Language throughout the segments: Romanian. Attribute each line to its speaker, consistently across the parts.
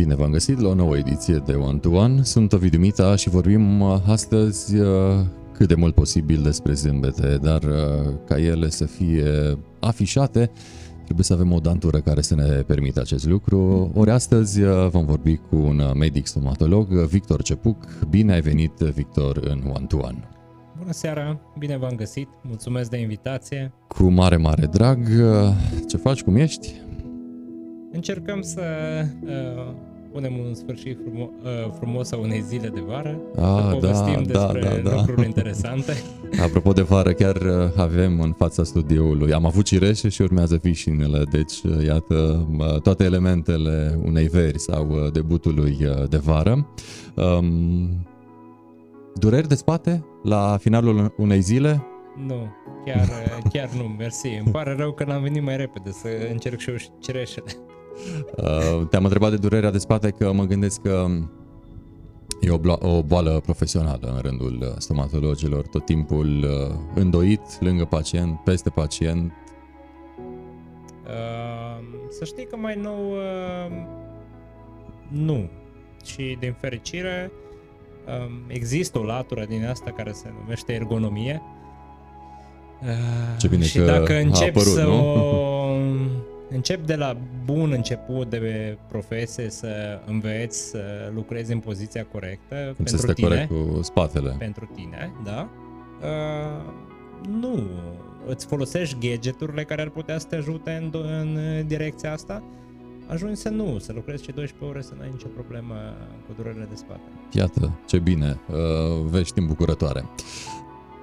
Speaker 1: Bine v-am găsit la o nouă ediție de One to One. Sunt Ovidiu Mita și vorbim uh, astăzi uh, cât de mult posibil despre zâmbete, dar uh, ca ele să fie afișate, trebuie să avem o dantură care să ne permită acest lucru. Ori astăzi vom vorbi cu un medic stomatolog, Victor Cepuc. Bine ai venit, Victor, în One to One.
Speaker 2: Bună seara, bine v-am găsit, mulțumesc de invitație.
Speaker 1: Cu mare, mare drag. Ce faci, cum ești?
Speaker 2: Încercăm să uh, punem un sfârșit frumos, uh, frumos a unei zile de vară,
Speaker 1: ah,
Speaker 2: să povestim
Speaker 1: da,
Speaker 2: despre
Speaker 1: da, da,
Speaker 2: lucruri interesante.
Speaker 1: Apropo de vară, chiar uh, avem în fața studioului, am avut cireșe și urmează vișinele, deci uh, iată toate elementele unei veri sau uh, debutului de vară. Um, dureri de spate la finalul unei zile?
Speaker 2: Nu, chiar, chiar nu, mersi. Îmi pare rău că n-am venit mai repede să încerc și eu cireșele.
Speaker 1: Uh, te-am întrebat de durerea de spate că mă gândesc că e o, blo- o boală profesională în rândul uh, stomatologilor, tot timpul uh, îndoit, lângă pacient, peste pacient.
Speaker 2: Să știi că mai nou nu. Și din fericire um, există o latură din asta care se numește ergonomie.
Speaker 1: Ce bine
Speaker 2: și
Speaker 1: că
Speaker 2: dacă încep
Speaker 1: apărut,
Speaker 2: să
Speaker 1: nu?
Speaker 2: o încep de la bun început de profesie să înveți să lucrezi în poziția corectă
Speaker 1: Cum
Speaker 2: pentru
Speaker 1: să
Speaker 2: tine.
Speaker 1: corect cu spatele.
Speaker 2: Pentru tine, da. Uh, nu, îți folosești gadgeturile care ar putea să te ajute în, în direcția asta, ajungi să nu, să lucrezi ce 12 ore, să nu ai nicio problemă cu durerile de spate.
Speaker 1: Iată, ce bine, uh, vești îmbucurătoare.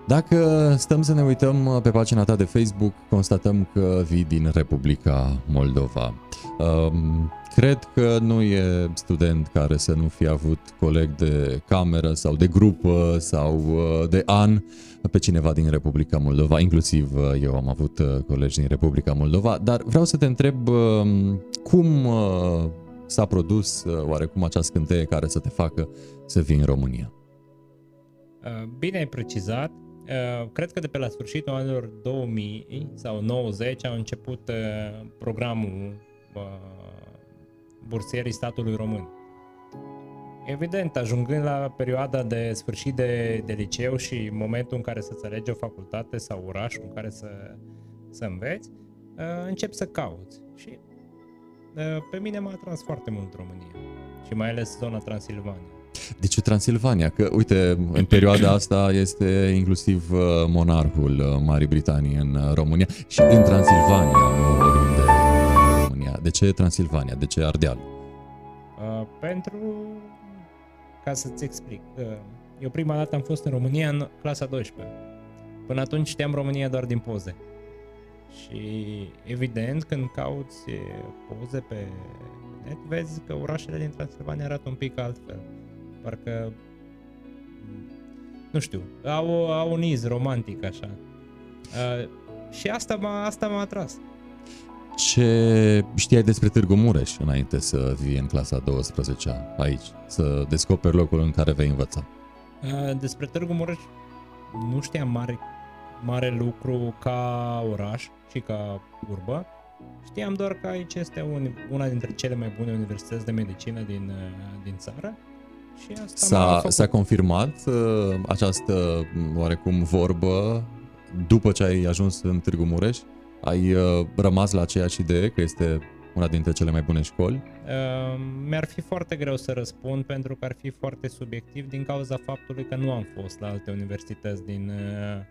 Speaker 1: Dacă stăm să ne uităm uh, pe pagina ta de Facebook, constatăm că vii din Republica Moldova. Um, cred că nu e student care să nu fie avut coleg de cameră sau de grupă sau uh, de an pe cineva din Republica Moldova, inclusiv uh, eu am avut colegi din Republica Moldova, dar vreau să te întreb um, cum s-a produs oarecum acea scânteie care să te facă să vii în România.
Speaker 2: Bine ai precizat. Uh, cred că de pe la sfârșitul anilor 2000 sau 90 a început uh, programul uh, bursierii statului român. Evident, ajungând la perioada de sfârșit de, de liceu și momentul în care să-ți alegi o facultate sau orașul în care să, să înveți, încep să cauți. Și pe mine m-a atras foarte mult România și mai ales zona Transilvania.
Speaker 1: De ce Transilvania? Că, uite, în perioada asta este inclusiv uh, monarhul uh, Marii Britanii în uh, România și din Transilvania, nu oriunde în România. De ce Transilvania? De ce Ardeal?
Speaker 2: Uh, pentru... ca să-ți explic. Uh, eu prima dată am fost în România în clasa 12. Până atunci știam România doar din poze. Și evident, când cauți poze pe net, vezi că orașele din Transilvania arată un pic altfel parcă nu știu, au, au un iz romantic așa. Uh, și asta m-a, asta m-a atras.
Speaker 1: Ce știai despre Târgu Mureș înainte să vii în clasa 12 aici, să descoperi locul în care vei învăța?
Speaker 2: Uh, despre Târgu Mureș nu știam mare, mare lucru ca oraș și ca urbă. Știam doar că aici este un, una dintre cele mai bune universități de medicină din, uh, din țară și asta
Speaker 1: s-a, s-a confirmat uh, această oarecum vorbă după ce ai ajuns în Târgu Mureș? Ai uh, rămas la aceeași idee că este una dintre cele mai bune școli? Uh,
Speaker 2: mi-ar fi foarte greu să răspund pentru că ar fi foarte subiectiv din cauza faptului că nu am fost la alte universități din, uh,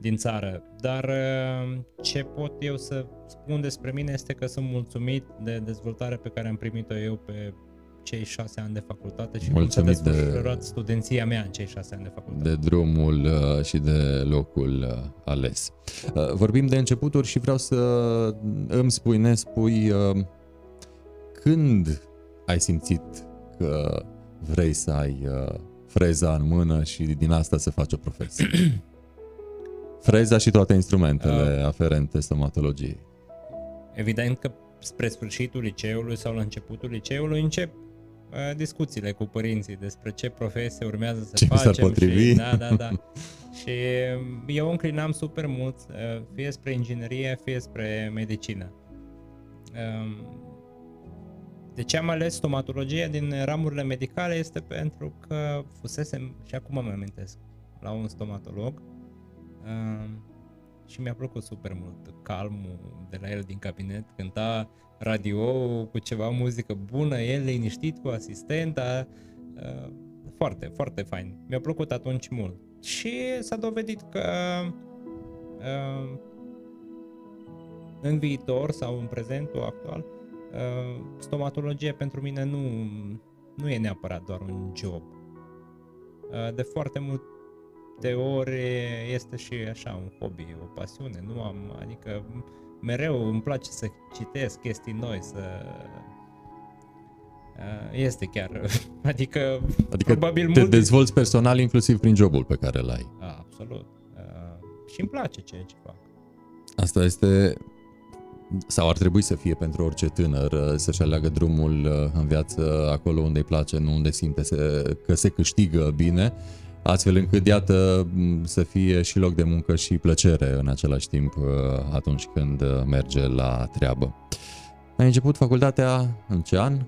Speaker 2: din țară. Dar uh, ce pot eu să spun despre mine este că sunt mulțumit de dezvoltarea pe care am primit-o eu pe cei șase ani de facultate și Mulțumit cum s-a desfășurat de, studenția mea în cei șase ani de facultate.
Speaker 1: De drumul uh, și de locul uh, ales. Uh, vorbim de începuturi și vreau să îmi spui, ne spui, uh, când ai simțit că vrei să ai uh, freza în mână și din asta să faci o profesie? Freza și toate instrumentele uh, aferente stomatologiei.
Speaker 2: Evident că spre sfârșitul liceului sau la începutul liceului încep Uh, discuțiile cu părinții despre ce profesie urmează să
Speaker 1: ce
Speaker 2: facem.
Speaker 1: Ce potrivi.
Speaker 2: Și, da, da, da. și eu înclinam super mult, uh, fie spre inginerie, fie spre medicină. Um, De ce am ales stomatologia din ramurile medicale este pentru că fusesem, și acum mă amintesc, la un stomatolog uh, și mi-a plăcut super mult calmul de la el din cabinet, cânta radio cu ceva muzică bună, el liniștit cu asistenta, uh, foarte, foarte fain. Mi-a plăcut atunci mult. Și s-a dovedit că uh, în viitor sau în prezentul actual, uh, stomatologia pentru mine nu, nu e neapărat doar un job. Uh, de foarte multe ori este și așa un hobby, o pasiune. Nu am, adică mereu îmi place să citesc chestii noi, să uh, este chiar, adică,
Speaker 1: adică
Speaker 2: probabil
Speaker 1: te
Speaker 2: mult...
Speaker 1: dezvolți personal inclusiv prin jobul pe care îl ai.
Speaker 2: A, absolut. Și îmi place ceea ce fac.
Speaker 1: Asta este sau ar trebui să fie pentru orice tânăr uh, să-și aleagă drumul uh, în viață acolo unde îi place, nu unde simte că se câștigă bine, astfel încât, iată, să fie și loc de muncă și plăcere în același timp uh, atunci când merge la treabă. Ai început facultatea în ce an?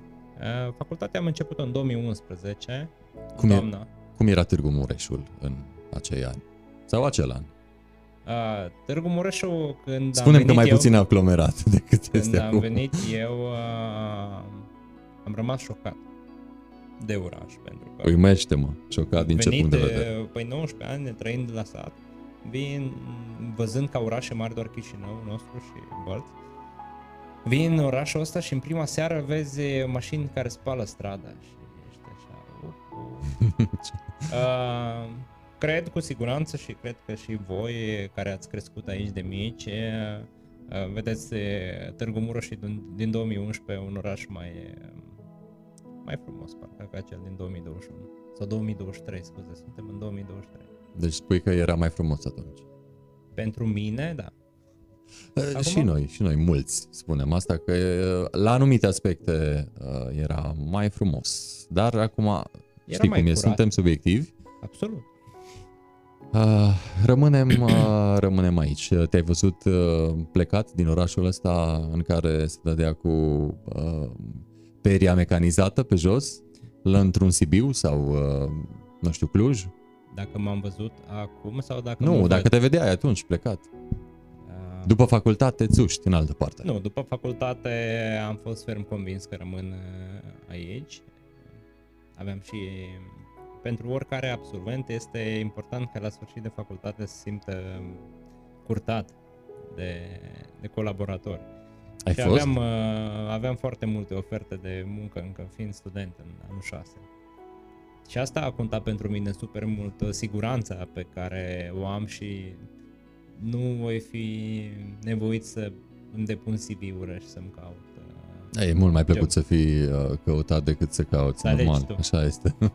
Speaker 2: Facultatea am început în 2011,
Speaker 1: cum, e, cum era Târgu Mureșul în acei ani? Sau acel an?
Speaker 2: Uh, Târgu Mureșu, când
Speaker 1: Spunem
Speaker 2: am
Speaker 1: că mai
Speaker 2: eu,
Speaker 1: puțin aglomerat decât
Speaker 2: când
Speaker 1: este
Speaker 2: am
Speaker 1: acum.
Speaker 2: venit eu, uh, am rămas șocat de oraș. Pentru că
Speaker 1: Uimește-mă, șocat din
Speaker 2: venit,
Speaker 1: ce punct de vedere.
Speaker 2: Păi 19 ani, trăind la sat, vin, văzând ca orașe mari doar Chișinău nostru și Bălți, vin în orașul ăsta și în prima seară vezi mașini care spală strada și ești așa... Uh, uh. uh, cred cu siguranță și cred că și voi care ați crescut aici de mici, vedeți Târgu Mureș din 2011 un oraș mai mai frumos parcă ca cel din 2021 sau 2023, scuze, suntem în 2023.
Speaker 1: Deci spui că era mai frumos atunci.
Speaker 2: Pentru mine, da.
Speaker 1: Acum... Și noi, și noi mulți spunem asta, că la anumite aspecte era mai frumos, dar acum era știi cum e, curat. suntem subiectivi.
Speaker 2: Absolut.
Speaker 1: Uh, rămânem, uh, rămânem aici. Te-ai văzut uh, plecat din orașul ăsta în care se dădea cu uh, peria mecanizată pe jos, la într-un Sibiu sau, uh, nu știu, Cluj?
Speaker 2: Dacă m-am văzut acum sau dacă
Speaker 1: Nu, dacă ved... te vedeai atunci plecat. Uh... După facultate, țuști în altă parte.
Speaker 2: Nu, după facultate am fost ferm convins că rămân aici. Aveam și pentru oricare absolvent este important ca la sfârșit de facultate să se simtă curtat de, de colaboratori.
Speaker 1: Ai
Speaker 2: și
Speaker 1: fost?
Speaker 2: Aveam, uh, aveam foarte multe oferte de muncă încă fiind student în anul 6. Și asta a contat pentru mine super mult uh, siguranța pe care o am și nu voi fi nevoit să îmi depun CV-uri și să-mi caut
Speaker 1: E mult mai plăcut să fii uh, căutat decât să cauți,
Speaker 2: să
Speaker 1: normal,
Speaker 2: tu.
Speaker 1: așa este.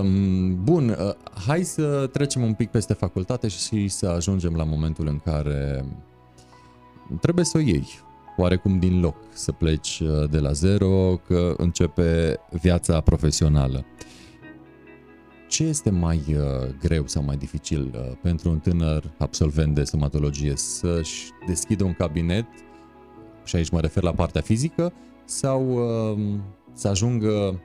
Speaker 1: um, bun, uh, hai să trecem un pic peste facultate și să ajungem la momentul în care trebuie să o iei, oarecum din loc, să pleci uh, de la zero, că începe viața profesională. Ce este mai uh, greu sau mai dificil uh, pentru un tânăr absolvent de stomatologie? Să-și deschidă un cabinet și aici mă refer la partea fizică, sau uh, să ajungă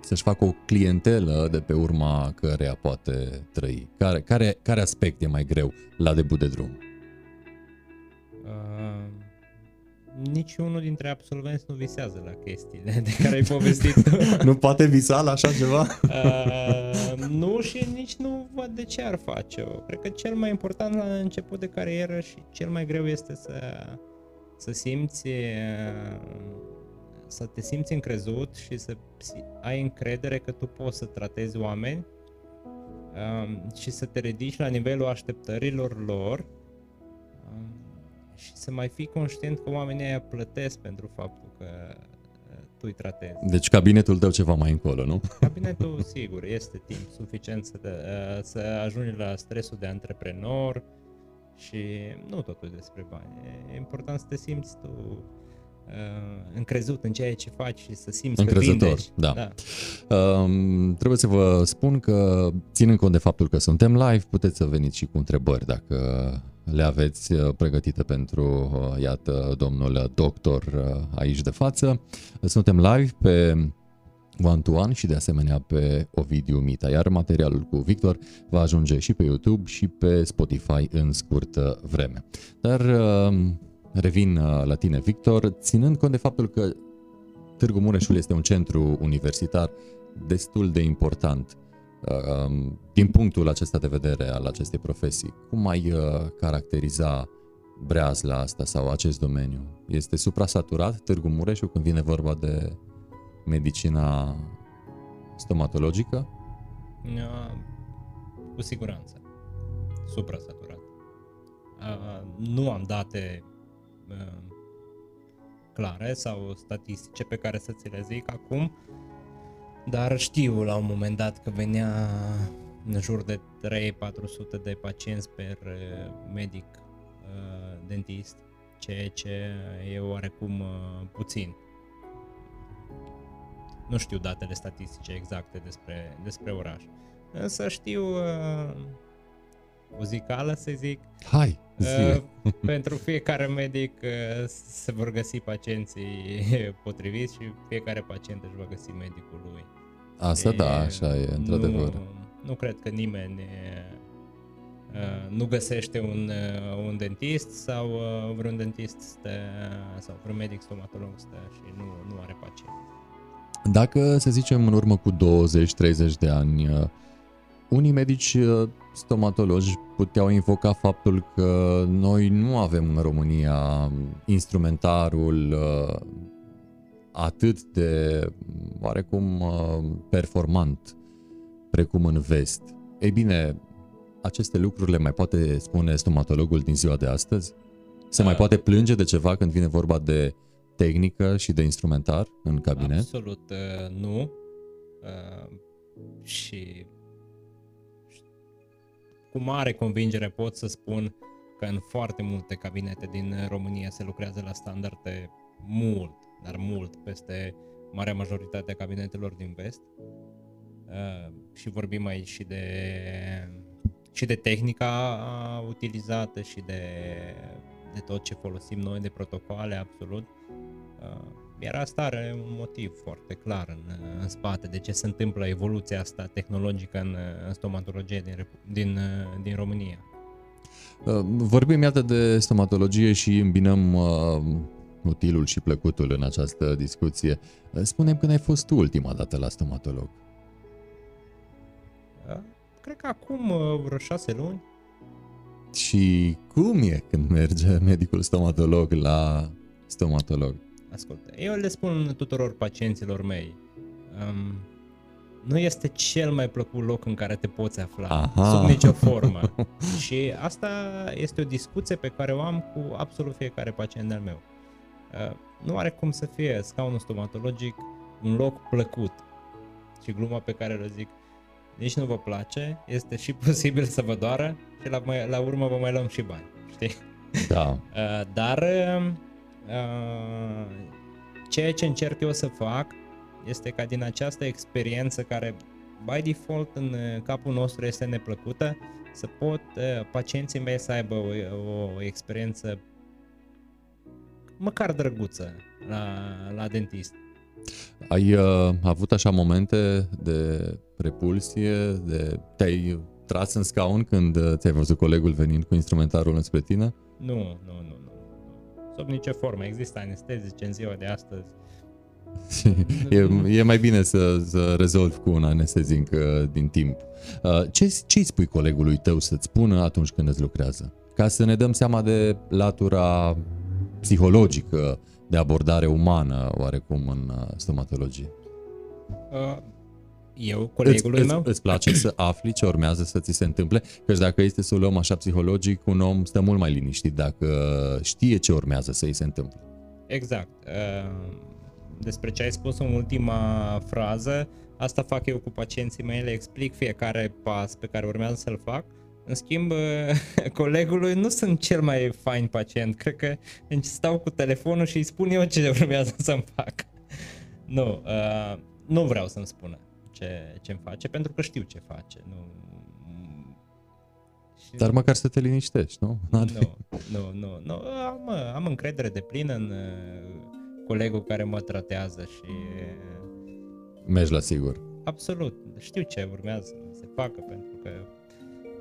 Speaker 1: să-și facă o clientelă de pe urma căreia poate trăi? Care, care, care aspect e mai greu la debut de drum?
Speaker 2: Niciunul dintre absolvenți nu visează la chestiile de care ai povestit
Speaker 1: nu poate visa la așa ceva?
Speaker 2: uh, nu și nici nu văd de ce ar face-o. Cred că cel mai important la început de carieră și cel mai greu este să să simți să te simți încrezut și să ai încredere că tu poți să tratezi oameni um, și să te ridici la nivelul așteptărilor lor um, și să mai fii conștient că oamenii aia plătesc pentru faptul că tu îi tratezi.
Speaker 1: Deci cabinetul tău ceva mai încolo, nu?
Speaker 2: Cabinetul, sigur, este timp suficient să, te, să ajungi la stresul de antreprenor, și nu totul despre bani. E important să te simți tu încrezut în ceea ce faci și să simți
Speaker 1: Încrezător,
Speaker 2: că vindești.
Speaker 1: da. Um, trebuie să vă spun că, ținând cont de faptul că suntem live, puteți să veniți și cu întrebări dacă le aveți uh, pregătite pentru, uh, iată, domnul doctor uh, aici de față. Suntem live pe one to one și de asemenea pe Ovidiu Mita, iar materialul cu Victor va ajunge și pe YouTube și pe Spotify în scurtă vreme. Dar revin la tine, Victor, ținând cont de faptul că Târgu Mureșul este un centru universitar destul de important Um, din punctul acesta de vedere al acestei profesii, cum ai uh, caracteriza breazla asta sau acest domeniu? Este suprasaturat Târgu Mureșul când vine vorba de medicina stomatologică?
Speaker 2: Cu siguranță. Suprasaturat. Nu am date uh, clare sau statistice pe care să ți le zic acum, dar știu la un moment dat că venea în jur de 3-400 de pacienți per uh, medic uh, dentist, ceea ce e oarecum uh, puțin. Nu știu datele statistice exacte despre, despre oraș. Însă știu o zicală, să zic.
Speaker 1: Hai, zi.
Speaker 2: pentru fiecare medic se vor găsi pacienții potriviți și fiecare pacient își va găsi medicul lui.
Speaker 1: Asta e, da, așa e, într-adevăr. Nu,
Speaker 2: nu cred că nimeni uh, nu găsește un, uh, un dentist sau uh, vreun dentist stă, sau vreun medic stomatolog stă și nu, nu are pacient.
Speaker 1: Dacă, să zicem, în urmă cu 20-30 de ani, unii medici stomatologi puteau invoca faptul că noi nu avem în România instrumentarul atât de oarecum uh, performant precum în vest. Ei bine, aceste lucruri le mai poate spune stomatologul din ziua de astăzi? Se mai uh. poate plânge de ceva când vine vorba de tehnică și de instrumentar în cabinet?
Speaker 2: Absolut uh, nu. Uh, și cu mare convingere pot să spun că în foarte multe cabinete din România se lucrează la standarde mult dar mult peste marea majoritate a cabinetelor din vest. Uh, și vorbim aici și de, și de tehnica utilizată și de, de tot ce folosim noi, de protocoale, absolut. Uh, iar asta are un motiv foarte clar în, în spate de ce se întâmplă evoluția asta tehnologică în, în stomatologie din, din, din România.
Speaker 1: Uh, vorbim, iată, de stomatologie și îmbinăm utilul și plăcutul în această discuție. Spunem când ai fost tu ultima dată la stomatolog.
Speaker 2: Cred că acum uh, vreo șase luni.
Speaker 1: Și cum e când merge medicul stomatolog la stomatolog?
Speaker 2: Ascultă, eu le spun tuturor pacienților mei, um, nu este cel mai plăcut loc în care te poți afla, Aha. sub nicio formă. și asta este o discuție pe care o am cu absolut fiecare pacient al meu. Uh, nu are cum să fie scaunul stomatologic un loc plăcut. Și gluma pe care o zic, nici nu vă place, este și posibil să vă doară și la, la urmă vă mai luăm și bani, știi?
Speaker 1: Da.
Speaker 2: Uh, dar uh, ceea ce încerc eu să fac este ca din această experiență care by default în capul nostru este neplăcută, să pot pacienții mei să aibă o, o experiență măcar drăguță la, la dentist.
Speaker 1: Ai uh, avut așa momente de repulsie, de te-ai tras în scaun când uh, ți-ai văzut colegul venind cu instrumentarul înspre tine?
Speaker 2: Nu, nu, nu, nu. Sub nicio formă. Există anestezice în ziua de astăzi.
Speaker 1: e, e mai bine să, să rezolvi cu un anestezic uh, din timp. Uh, ce, ce îi spui colegului tău să-ți spună atunci când îți lucrează? Ca să ne dăm seama de latura psihologică de abordare umană oarecum în uh, stomatologie?
Speaker 2: Uh, eu, colegului
Speaker 1: îți,
Speaker 2: meu?
Speaker 1: Îți, îți place să afli ce urmează să ți se întâmple? Căci dacă este să o luăm așa psihologic, un om stă mult mai liniștit dacă știe ce urmează să îi se întâmple.
Speaker 2: Exact. Uh, despre ce ai spus în ultima frază, asta fac eu cu pacienții mei, le explic fiecare pas pe care urmează să-l fac În schimb, colegului nu sunt cel mai fain pacient. Cred că stau cu telefonul și îi spun eu ce urmează să-mi fac. Nu, uh, nu vreau să-mi spună ce, ce-mi face, pentru că știu ce face. Nu,
Speaker 1: și Dar măcar să te liniștești, nu?
Speaker 2: Nu, nu, nu. nu. Am, am încredere de plină în uh, colegul care mă tratează și...
Speaker 1: Mergi la sigur.
Speaker 2: Absolut. Știu ce urmează să se facă, pentru că...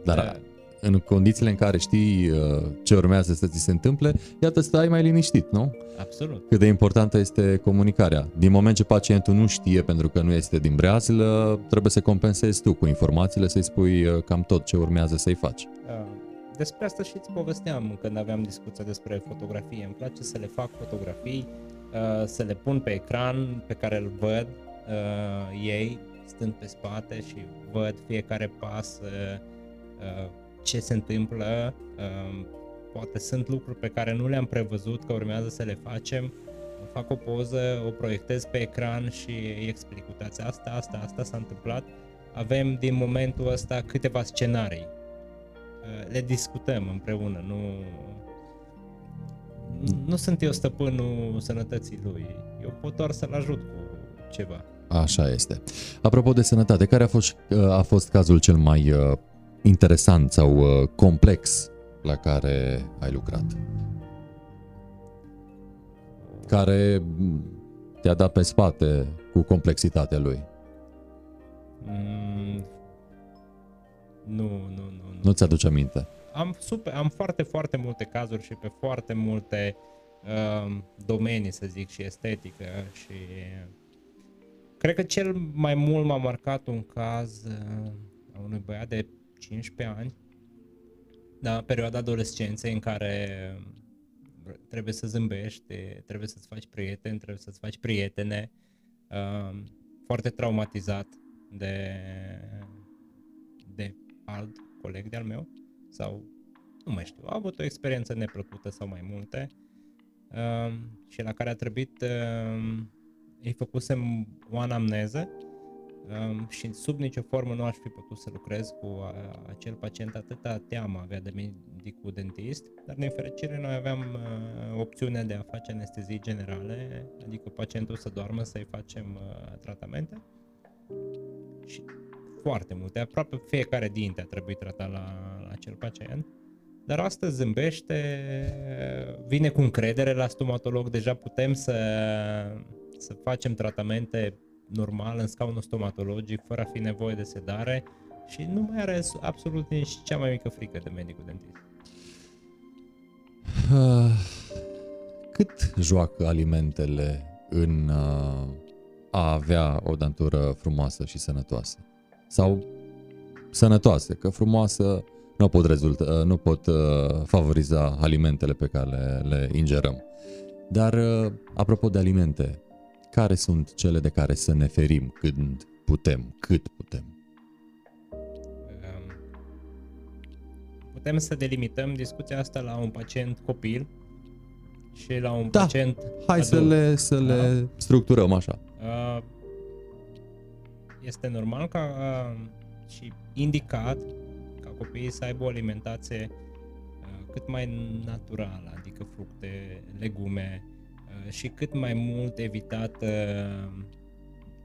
Speaker 1: Dar da, în condițiile în care știi uh, ce urmează să ți se întâmple, iată, stai mai liniștit, nu?
Speaker 2: Absolut.
Speaker 1: Cât de importantă este comunicarea. Din moment ce pacientul nu știe pentru că nu este din breazlă, trebuie să compensezi tu cu informațiile, să-i spui uh, cam tot ce urmează să-i faci.
Speaker 2: Da. Despre asta și îți povesteam când aveam discuția despre fotografie. Îmi place să le fac fotografii, uh, să le pun pe ecran pe care îl văd ei stând pe spate și văd fiecare pas ce se întâmplă, um, poate sunt lucruri pe care nu le-am prevăzut că urmează să le facem, fac o poză, o proiectez pe ecran și îi explic, uitați, asta, asta, asta s-a întâmplat, avem din momentul ăsta câteva scenarii, uh, le discutăm împreună, nu, nu sunt eu stăpânul sănătății lui, eu pot doar să-l ajut cu ceva.
Speaker 1: Așa este. Apropo de sănătate, care a fost, uh, a fost cazul cel mai uh, interesant sau uh, complex la care ai lucrat? Care te-a dat pe spate cu complexitatea lui? Mm,
Speaker 2: nu, nu, nu, nu.
Speaker 1: Nu ți-aduce aminte?
Speaker 2: Am, super, am foarte, foarte multe cazuri și pe foarte multe uh, domenii, să zic, și estetică și cred că cel mai mult m-a marcat un caz uh, a unui băiat de 15 ani, da, perioada adolescenței în care trebuie să zâmbești, trebuie să-ți faci prieteni, trebuie să-ți faci prietene, uh, foarte traumatizat de, de alt coleg de-al meu sau nu mai știu, a avut o experiență neplăcută sau mai multe uh, și la care a trebuit, uh, îi făcusem o anamneză. um, și sub nicio formă nu aș fi putut să lucrez cu a, acel pacient, atâta teamă avea de medicul dentist, dar din fericire noi aveam uh, opțiunea de a face anestezii generale, adică pacientul să doarmă, să-i facem uh, tratamente și foarte multe, aproape fiecare dinte a trebuit tratat la, la acel pacient. Dar astăzi zâmbește, vine cu încredere la stomatolog, deja putem să, să facem tratamente normal în scaunul stomatologic, fără a fi nevoie de sedare și nu mai are absolut nici cea mai mică frică de medicul dentist.
Speaker 1: Uh, cât joacă alimentele în uh, a avea o dantură frumoasă și sănătoasă? Sau sănătoasă, că frumoasă nu pot, rezulta, uh, nu pot uh, favoriza alimentele pe care le, le ingerăm. Dar, uh, apropo de alimente, care sunt cele de care să ne ferim când putem, cât putem?
Speaker 2: Putem să delimităm discuția asta la un pacient copil și la un da. pacient
Speaker 1: Hai adult. să le, să le da. structurăm așa. Uh,
Speaker 2: este normal ca uh, și indicat ca copiii să aibă o alimentație uh, cât mai naturală, adică fructe, legume, și cât mai mult evitat uh,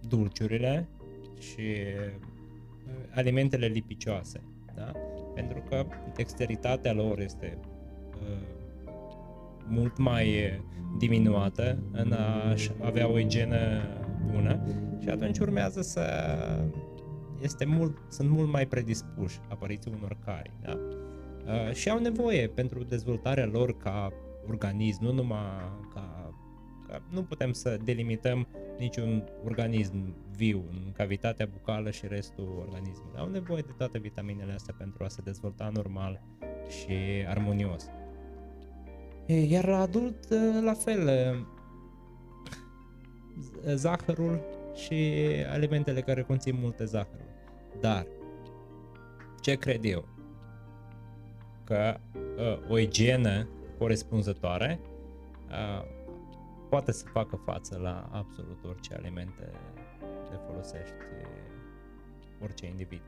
Speaker 2: dulciurile și uh, alimentele lipicioase, da? pentru că dexteritatea lor este uh, mult mai diminuată în a avea o igienă bună și atunci urmează să este mult, sunt mult mai predispuși apariției unor cari. Da? Uh, și au nevoie pentru dezvoltarea lor ca organism, nu numai ca că nu putem să delimităm niciun organism viu în cavitatea bucală și restul organismului. Au nevoie de toate vitaminele astea pentru a se dezvolta normal și armonios. Iar la adult, la fel, zahărul și alimentele care conțin multe zahăruri. Dar, ce cred eu? Că uh, o igienă corespunzătoare uh, poate să facă față la absolut orice alimente le folosești orice individ.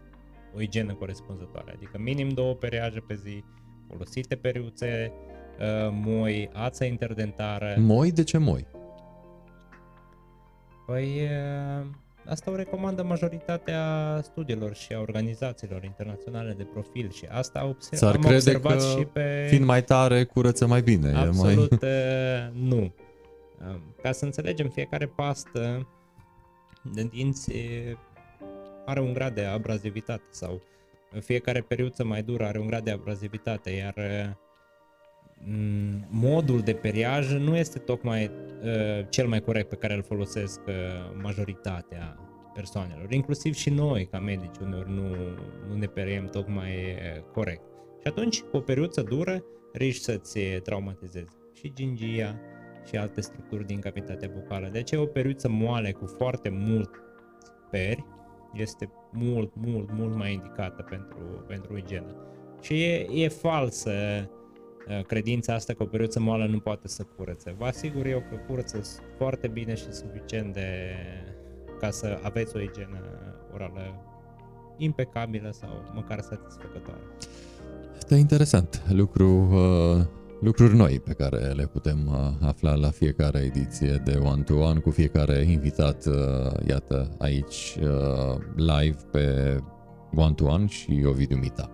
Speaker 2: o igienă corespunzătoare, adică minim două periaje pe zi, folosite periuțe, uh, moi, ață interdentară.
Speaker 1: Moi? De ce moi?
Speaker 2: Păi uh, asta o recomandă majoritatea studiilor și a organizațiilor internaționale de profil și asta observ,
Speaker 1: S-ar
Speaker 2: am
Speaker 1: crede
Speaker 2: observat
Speaker 1: că
Speaker 2: și pe...
Speaker 1: fiind mai tare, curăță mai bine. E
Speaker 2: Absolut
Speaker 1: mai...
Speaker 2: uh, nu. Uh, Ca să înțelegem, fiecare pastă de dinți e- are un grad de abrazivitate sau fiecare periuță mai dură are un grad de abrazivitate, iar uh, m, modul de periaj nu este tocmai uh, cel mai corect pe care îl folosesc uh, majoritatea persoanelor, inclusiv și noi ca medici uneori nu, nu ne periem tocmai uh, corect. Și atunci, cu o periuță dură, riști să-ți traumatizezi și gingia și alte structuri din cavitatea bucală. De aceea o periuță moale cu foarte mult peri este mult, mult, mult mai indicată pentru, pentru igienă. Și e, e falsă uh, credința asta că o periuță moală nu poate să curățe. Vă asigur eu că curăță foarte bine și suficient de ca să aveți o igienă orală impecabilă sau măcar satisfăcătoare.
Speaker 1: Este interesant. Lucru, uh, lucruri noi pe care le putem uh, afla la fiecare ediție de One to One cu fiecare invitat, uh, iată, aici uh, live pe One to One și Ovidiu Mita.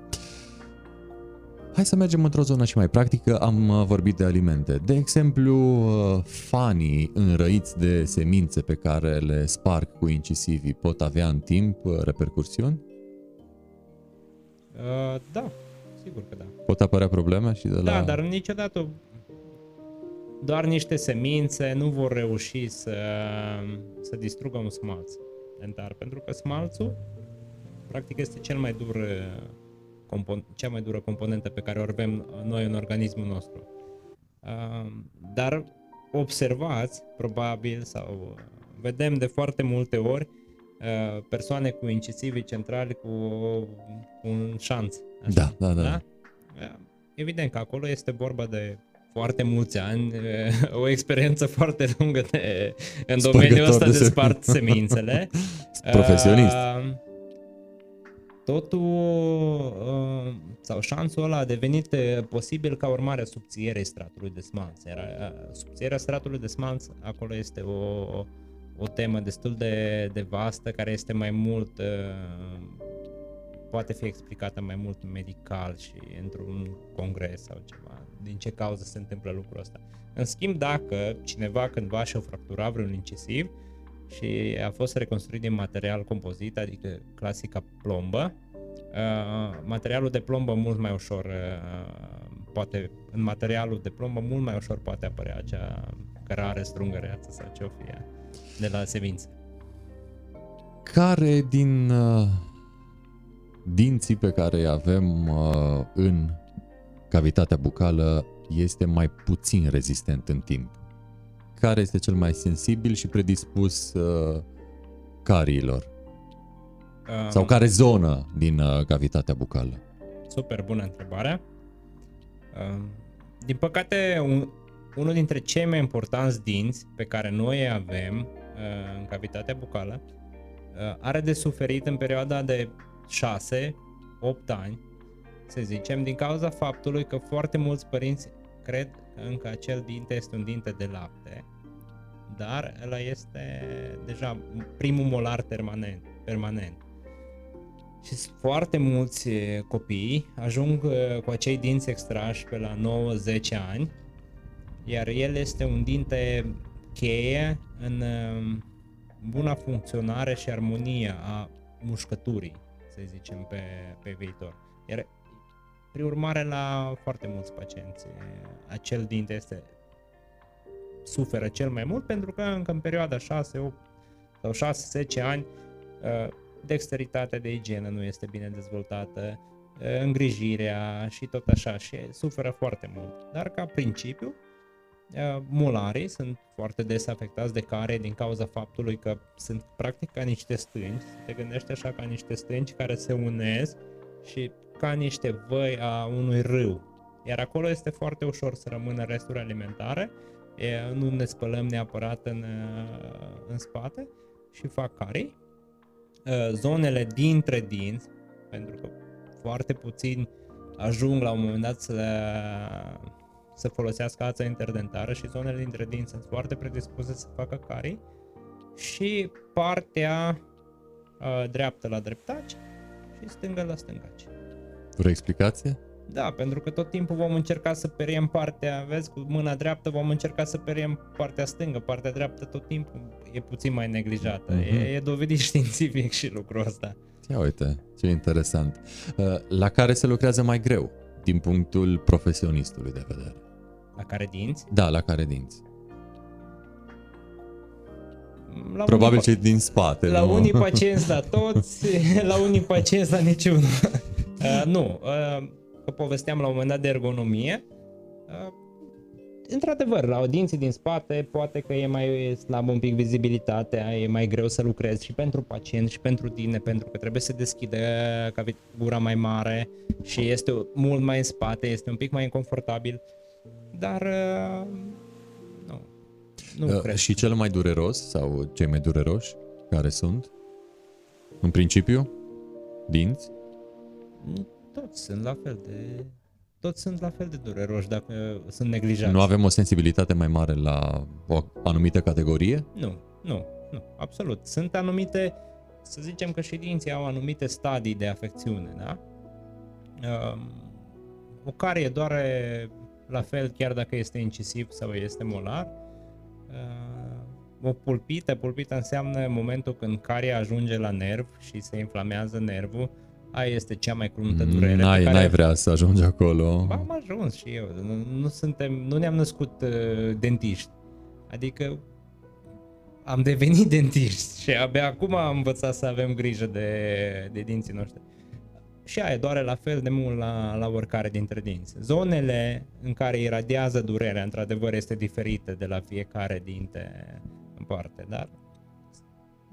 Speaker 1: Hai să mergem într-o zonă și mai practică. Am uh, vorbit de alimente. De exemplu, uh, fanii înrăiți de semințe pe care le sparg cu incisivii pot avea în timp uh, repercursiuni?
Speaker 2: Uh, da, sigur că da.
Speaker 1: Pot apărea probleme și de la...
Speaker 2: Da, dar niciodată doar niște semințe nu vor reuși să, să distrugă un smalț dentar, pentru că smalțul practic este cel mai dur uh, compon- cea mai dură componentă pe care o avem noi în organismul nostru. Uh, Dar observați, probabil, sau vedem de foarte multe ori uh, persoane cu incisivii centrali cu un șanț. așa.
Speaker 1: Da, da, da.
Speaker 2: da? Evident că acolo este vorba de foarte mulți ani, o experiență foarte lungă de, în
Speaker 1: Spărgător
Speaker 2: domeniul ăsta
Speaker 1: de
Speaker 2: de
Speaker 1: se-
Speaker 2: spart semințele.
Speaker 1: Profesionist.
Speaker 2: Uh, Totul uh, sau șansul ăla a devenit uh, posibil ca urmare a subțierii stratului de smalț. Era, uh, subțierea stratului de smalț, acolo este o, o temă destul de, de vastă, care este mai mult, uh, poate fi explicată mai mult medical și într-un congres sau ceva, din ce cauză se întâmplă lucrul ăsta. În schimb, dacă cineva cândva și-a fracturat vreun incisiv, și a fost reconstruit din material compozit, adică clasica plombă. Uh, materialul de plombă mult mai ușor uh, poate, în materialul de plombă mult mai ușor poate apărea acea cărare, strungăreață sau ce o fie de la semințe.
Speaker 1: Care din uh, dinții pe care îi avem uh, în cavitatea bucală este mai puțin rezistent în timp? Care este cel mai sensibil și predispus uh, cariilor?
Speaker 2: Uh,
Speaker 1: Sau care zonă din uh, cavitatea bucală?
Speaker 2: Super bună întrebare. Uh, Din păcate, un, unul dintre cei mai importanți dinți pe care noi îi avem uh, în cavitatea bucală uh, are de suferit în perioada de 6-8 ani, să zicem, din cauza faptului că foarte mulți părinți cred că încă acel dinte este un dinte de lapte, dar ăla este deja primul molar permanent. permanent. Și s- foarte mulți eh, copii ajung eh, cu acei dinți extrași pe la 9-10 ani, iar el este un dinte cheie în eh, buna funcționare și armonie a mușcăturii, să zicem, pe, pe viitor. Iar prin urmare la foarte mulți pacienți eh, acel dinte este suferă cel mai mult pentru că încă în perioada 6, 8 sau 6-10 ani eh, dexteritatea de igienă nu este bine dezvoltată, eh, îngrijirea și tot așa și suferă foarte mult. Dar ca principiu, eh, molarii sunt foarte des afectați de care din cauza faptului că sunt practic ca niște stânci, te gândești așa ca niște stânci care se unesc și ca niște văi a unui râu. Iar acolo este foarte ușor să rămână resturi alimentare, e, nu ne spălăm neapărat în, eh, în spate și fac carii. Uh, zonele dintre dinți, pentru că foarte puțini ajung la un moment dat să, să folosească ața interdentară și zonele dintre dinți sunt foarte predispuse să facă carii și partea uh, dreaptă la dreptaci și stângă la stângaci.
Speaker 1: Vreo explicație?
Speaker 2: Da, pentru că tot timpul vom încerca să periem partea, vezi, cu mâna dreaptă vom încerca să periem partea stângă, partea dreaptă tot timpul e puțin mai neglijată. Mm-hmm. E, e dovedit științific și lucrul ăsta.
Speaker 1: Ia uite, ce interesant. Uh, la care se lucrează mai greu, din punctul profesionistului de vedere?
Speaker 2: La care dinți?
Speaker 1: Da, la care dinți. La Probabil unii, cei din spate.
Speaker 2: La nu? unii pacienți la toți, la unii pacienți la niciunul. Uh, nu, uh, că povesteam la un moment dat de ergonomie. Uh, într-adevăr, la dinții din spate poate că e mai slab un pic vizibilitatea, e mai greu să lucrezi și pentru pacient și pentru tine, pentru că trebuie să deschide gura mai mare și este mult mai în spate, este un pic mai inconfortabil, dar uh, nu, nu uh, cred.
Speaker 1: Și cel mai dureros sau cei mai dureroși care sunt? În principiu? Dinți?
Speaker 2: Toți sunt la fel de toți sunt la fel de dureroși dacă sunt neglijați.
Speaker 1: Nu avem o sensibilitate mai mare la o anumită categorie?
Speaker 2: Nu, nu, nu, absolut. Sunt anumite, să zicem că și dinții au anumite stadii de afecțiune, da? Um, o carie doare la fel chiar dacă este incisiv sau este molar. Uh, o pulpită, pulpită înseamnă momentul când caria ajunge la nerv și se inflamează nervul Aia este cea mai cruntă mm, durere.
Speaker 1: N-ai,
Speaker 2: care...
Speaker 1: n-ai vrea să ajungi acolo.
Speaker 2: Ba, am ajuns și eu. Nu, nu, suntem, nu ne-am născut uh, dentiști. Adică am devenit dentiști și abia acum am învățat să avem grijă de, de dinții noștri. Și aia doare la fel de mult la, la oricare dintre dinți. Zonele în care iradiază durerea, într-adevăr, este diferită de la fiecare dinte în parte, dar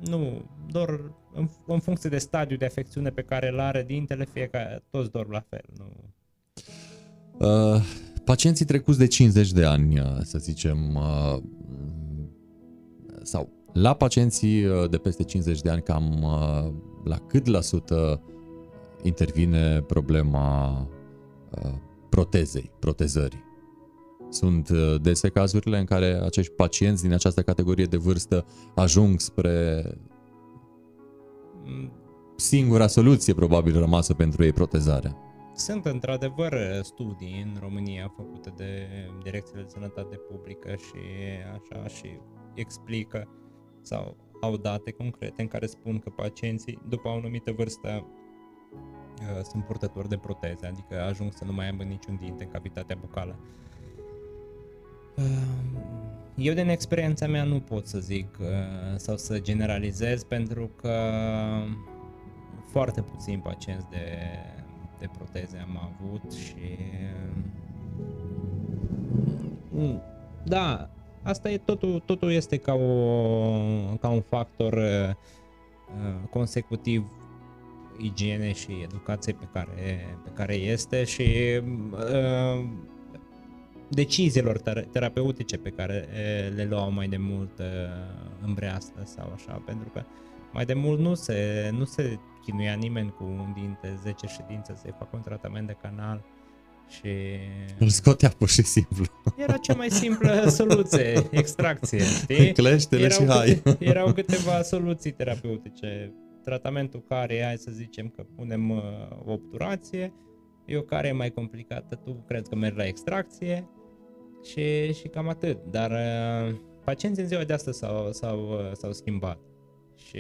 Speaker 2: nu, doar în, în funcție de stadiu de afecțiune pe care îl are dintele, fiecare, toți dorm la fel. Nu.
Speaker 1: Uh, pacienții trecuți de 50 de ani, uh, să zicem, uh, sau la pacienții uh, de peste 50 de ani, cam uh, la cât la sută intervine problema uh, protezei, protezării? Sunt uh, dese cazurile în care acești pacienți din această categorie de vârstă ajung spre singura soluție probabil rămasă pentru ei protezarea.
Speaker 2: Sunt într-adevăr studii în România făcute de Direcțiile de Sănătate Publică și așa și explică sau au date concrete în care spun că pacienții după o anumită vârstă uh, sunt purtători de proteze, adică ajung să nu mai aibă niciun dinte în cavitatea bucală. Ehm, eu din experiența mea nu pot să zic uh, sau să generalizez pentru că foarte puțini pacienți de, de proteze am avut și mm, da, asta e totul, totul este ca, o, ca un factor uh, uh, consecutiv igiene și educație pe care, pe care este și uh, deciziilor terapeutice pe care le luau mai de mult în breastă sau așa, pentru că mai de mult nu se, nu se chinuia nimeni cu un dinte, 10 ședințe să-i facă un tratament de canal și...
Speaker 1: Îl scotea pur și simplu.
Speaker 2: Era cea mai simplă soluție, extracție, știi?
Speaker 1: Cleștele erau și hai.
Speaker 2: Câte, erau câteva soluții terapeutice. Tratamentul care, hai să zicem că punem uh, obturație, e o care e mai complicată, tu crezi că mergi la extracție, și, și cam atât. Dar uh, pacienții în ziua de astăzi s-au, s-au, uh, s-au schimbat. Și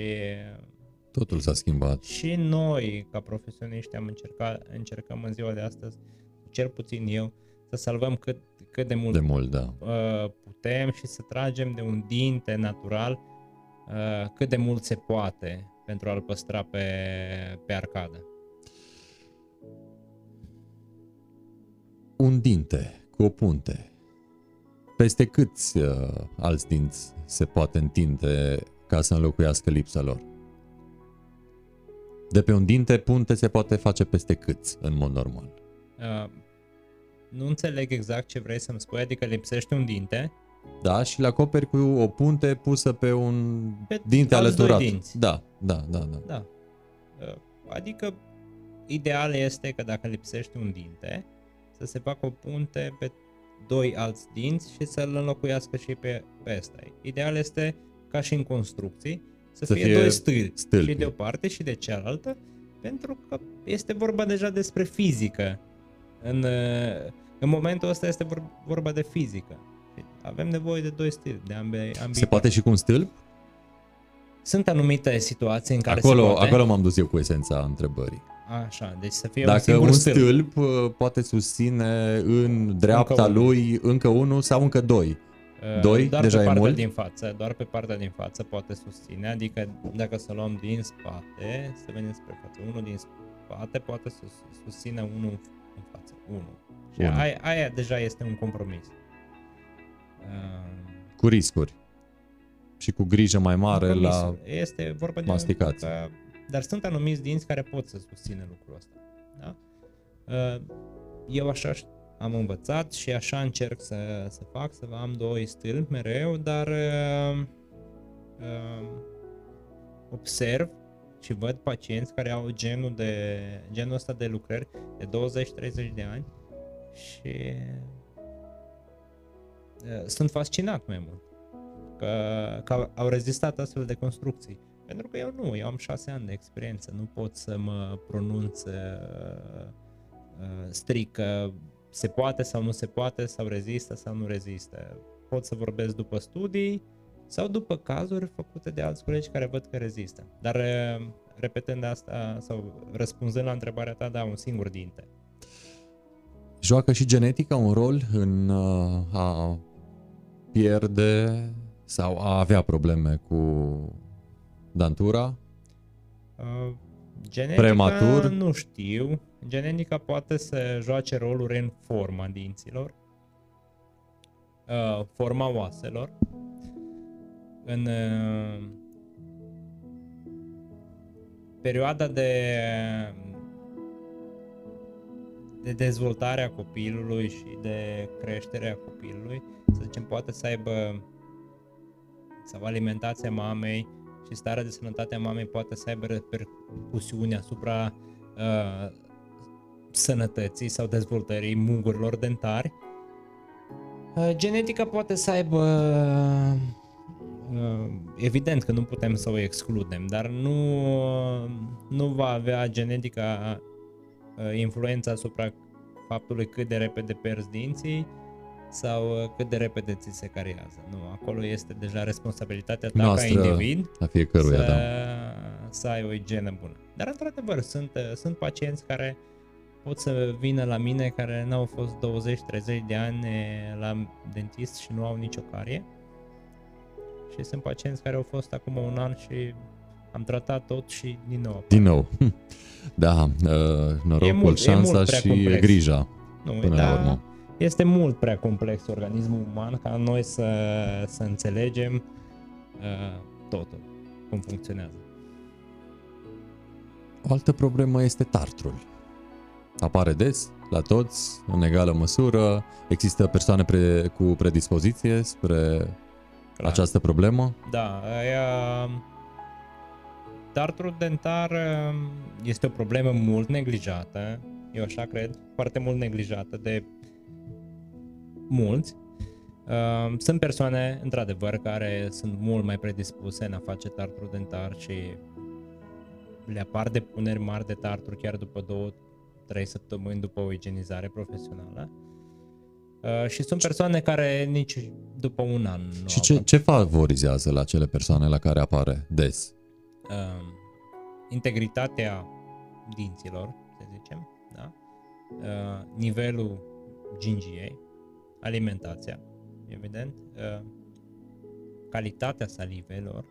Speaker 1: Totul s-a schimbat.
Speaker 2: Și noi, ca profesioniști, am încercat, încercăm în ziua de astăzi, cel puțin eu, să salvăm cât, cât de mult,
Speaker 1: de mult da.
Speaker 2: Uh, putem și să tragem de un dinte natural cât de mult se poate pentru a-l păstra pe, pe arcadă.
Speaker 1: Un dinte cu o punte peste câți uh, alți dinți se poate întinde ca să înlocuiască lipsa lor? De pe un dinte punte se poate face peste câți, în mod normal? Uh,
Speaker 2: nu înțeleg exact ce vrei să-mi spui, adică lipsește un dinte.
Speaker 1: Da, și la acoperi cu o punte pusă pe un pe dinte alăturat.
Speaker 2: Dinți.
Speaker 1: Da, da, da, da.
Speaker 2: da. Uh, adică ideal este că dacă lipsește un dinte, să se facă o punte pe doi alți dinți și să-l înlocuiască și pe, pe ăsta. Ideal este, ca și în construcții, să,
Speaker 1: Să
Speaker 2: fie,
Speaker 1: fie
Speaker 2: doi stâlpi,
Speaker 1: stâlpi.
Speaker 2: și de o parte și de cealaltă, pentru că este vorba deja despre fizică. În, uh, în momentul ăsta este vor- vorba de fizică. Avem nevoie de doi stâlpi, de ambii, ambii
Speaker 1: Se poate și cu un stâlp?
Speaker 2: Sunt anumite situații în care
Speaker 1: Acolo,
Speaker 2: se poate.
Speaker 1: acolo m-am dus eu cu esența întrebării.
Speaker 2: Așa, deci să fie un
Speaker 1: Dacă
Speaker 2: singur
Speaker 1: un
Speaker 2: stâlp.
Speaker 1: stâlp uh, poate susține în dreapta
Speaker 2: Încă unul.
Speaker 1: lui încă unul sau încă doi.
Speaker 2: Uh,
Speaker 1: Doi?
Speaker 2: doar
Speaker 1: Deja
Speaker 2: pe
Speaker 1: e
Speaker 2: partea
Speaker 1: mult?
Speaker 2: din față, doar pe partea din față poate susține, adică dacă să luăm din spate, să venim spre față, unul din spate poate să sus- susține unul în față, unul. Și
Speaker 1: Unul.
Speaker 2: aia, aia deja este un compromis. Uh,
Speaker 1: Cu riscuri. Și cu grijă mai mare
Speaker 2: compromis.
Speaker 1: la...
Speaker 2: Este vorba de...
Speaker 1: masticați.
Speaker 2: Că, dar sunt anumiți dinți care pot să susțină lucrul ăsta. Da? Uh, Eu așa ș- am învățat și așa încerc să, să fac, să am doi stâlpi mereu, dar uh, uh, observ și văd pacienți care au genul, de, genul ăsta de lucrări de 20-30 de ani și uh, sunt fascinat mai mult că, că au rezistat astfel de construcții. Pentru că eu nu, eu am șase ani de experiență, nu pot să mă pronunț uh, uh, strict că se poate sau nu se poate, sau rezistă sau nu rezistă. Pot să vorbesc după studii sau după cazuri făcute de alți colegi care văd că rezistă. Dar uh, repetând asta sau răspunzând la întrebarea ta, da, un singur dinte.
Speaker 1: Joacă și genetica un rol în uh, a pierde sau a avea probleme cu dantura?
Speaker 2: Uh, Genetica
Speaker 1: Prematur?
Speaker 2: nu știu. Genetica poate să joace roluri în forma dinților, uh, forma oaselor, în uh, perioada de de dezvoltare a copilului și de creștere a copilului, să zicem, poate să aibă sau alimentația mamei și starea de sănătate a mamei poate să aibă repercusiuni asupra uh, sănătății sau dezvoltării mungurilor dentari. Uh, genetica poate să aibă uh, evident că nu putem să o excludem, dar nu, nu va avea genetica uh, influența asupra faptului cât de repede pierzi dinții sau uh, cât de repede ți se cariază. Nu, acolo este deja responsabilitatea ta
Speaker 1: Noastră,
Speaker 2: ca individ
Speaker 1: A fiecăruia,
Speaker 2: să,
Speaker 1: da.
Speaker 2: să ai o igienă bună. Dar într-adevăr sunt, uh, sunt pacienți care pot să vină la mine care n-au fost 20-30 de ani eh, la dentist și nu au nicio carie. Și sunt pacienți care au fost acum un an și am tratat tot și din nou.
Speaker 1: Din nou. Da, uh, norocul,
Speaker 2: mult- e
Speaker 1: șansa
Speaker 2: mult prea
Speaker 1: și
Speaker 2: complex.
Speaker 1: grija
Speaker 2: Nu,
Speaker 1: până la
Speaker 2: dar
Speaker 1: urmă.
Speaker 2: Este mult prea complex organismul uman ca noi să, să înțelegem uh, totul, cum funcționează.
Speaker 1: O altă problemă este tartrul. Apare des, la toți, în egală măsură. Există persoane pre- cu predispoziție spre
Speaker 2: Clar.
Speaker 1: această problemă?
Speaker 2: Da, aia... Tartrul dentar um, este o problemă mult neglijată, eu așa cred, foarte mult neglijată de mulți. Um, Sunt persoane, într-adevăr, care sunt mult mai predispuse în a face tartrul dentar și le apar depuneri mari de tartru chiar după două, trei săptămâni după o igienizare profesională. Uh, și sunt persoane care nici după un an nu
Speaker 1: Și
Speaker 2: au
Speaker 1: ce, ce favorizează la cele persoane la care apare des?
Speaker 2: uh, integritatea dinților, să zicem, da? uh, nivelul gingiei, alimentația, evident, uh, calitatea salivelor,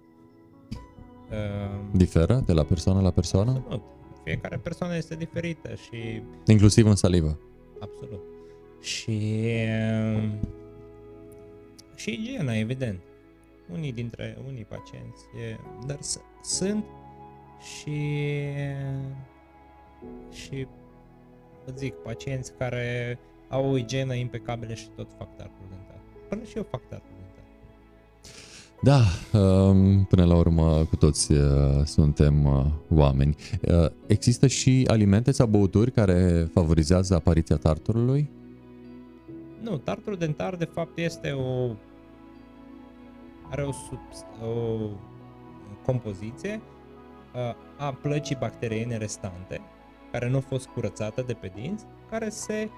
Speaker 2: uh,
Speaker 1: Diferă de la persoană la persoană?
Speaker 2: absolut. Fiecare persoană este diferită și
Speaker 1: Inclusiv în salivă.
Speaker 2: Absolut. Și uh, și igiena, evident. Unii dintre unii pacienți, e, dar s- sunt și și vă zic, pacienți care au o igienă impecabilă și tot fac tartrul dentar. Până și eu fac tartrul dentar.
Speaker 1: Da, um, până la urmă cu toți uh, suntem uh, oameni. Uh, există și alimente sau băuturi care favorizează apariția tarturului?
Speaker 2: Nu, tarturul dentar de fapt este o are o, sub, o compoziție a plăcii bacteriene restante care nu a fost curățată de pe dinți, care se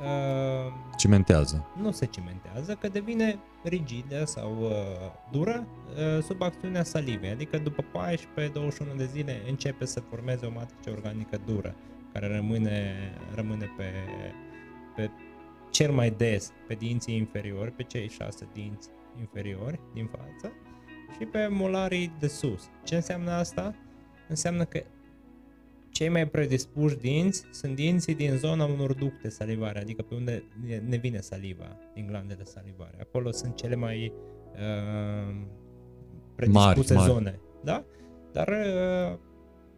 Speaker 1: uh, cimentează.
Speaker 2: Nu se cimentează, că devine rigidă sau uh, dură uh, sub acțiunea salivei, adică după 14-21 de zile începe să formeze o matrice organică dură, care rămâne, rămâne pe, pe cel mai des pe dinții inferiori, pe cei șase dinți inferiori din față și pe molarii de sus. Ce înseamnă asta? Înseamnă că cei mai predispuși dinți sunt dinții din zona unor ducte salivare, adică pe unde ne vine saliva, din glandele salivare. Acolo sunt cele mai uh, predispuse mari, zone. Mari. Da? Dar uh,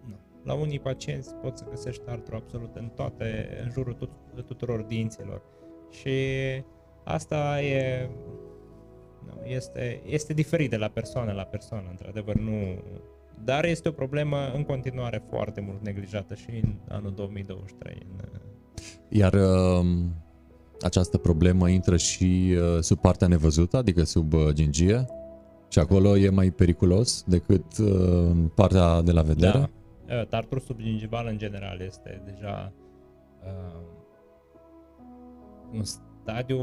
Speaker 2: nu. la unii pacienți poți să găsești artru absolut în toate, în jurul tut- tuturor dinților. Și asta e este, este diferit de la persoană la persoană, într-adevăr, nu, dar este o problemă în continuare foarte mult neglijată și în anul 2023.
Speaker 1: Iar uh, această problemă intră și uh, sub partea nevăzută, adică sub uh, gingie? Și acolo e mai periculos decât uh, în partea de la vedere? Da.
Speaker 2: Uh, tartrul subgingival în general este deja uh, un stadiu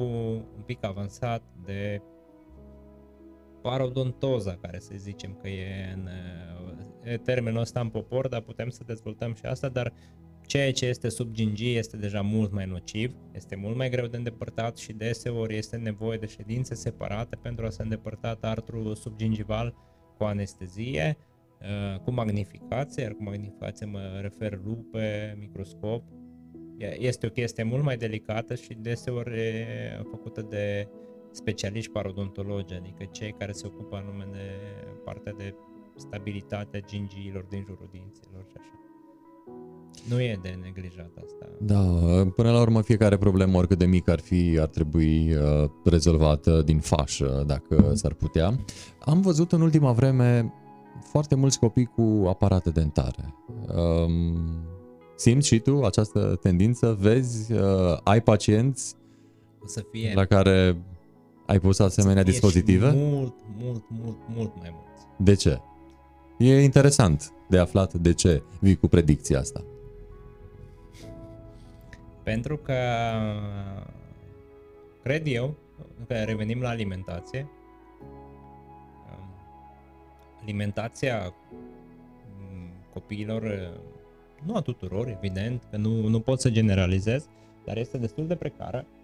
Speaker 2: un pic avansat de parodontoza, care să zicem că e în e termenul ăsta în popor, dar putem să dezvoltăm și asta, dar ceea ce este sub gingii este deja mult mai nociv, este mult mai greu de îndepărtat și deseori este nevoie de ședințe separate pentru a se îndepărta artrul subgingival cu anestezie, uh, cu magnificație, iar cu magnificație mă refer lupe, microscop. Este o chestie mult mai delicată și deseori făcută de specialiști parodontologi, adică cei care se ocupă anume de partea de stabilitate a gingiilor din jurul dinților și așa. Nu e de neglijat asta.
Speaker 1: Da, până la urmă fiecare problemă, oricât de mică ar fi, ar trebui uh, rezolvată din fașă, dacă s-ar putea. Am văzut în ultima vreme foarte mulți copii cu aparate dentare. Um, simți și tu această tendință? Vezi, uh, ai pacienți
Speaker 2: o să fie
Speaker 1: la care ai pus asemenea dispozitive?
Speaker 2: Mult, mult, mult, mult mai mult.
Speaker 1: De ce? E interesant de aflat de ce vii cu predicția asta.
Speaker 2: Pentru că cred eu că revenim la alimentație. Alimentația copiilor, nu a tuturor, evident, că nu, nu pot să generalizez, dar este destul de precară Uh,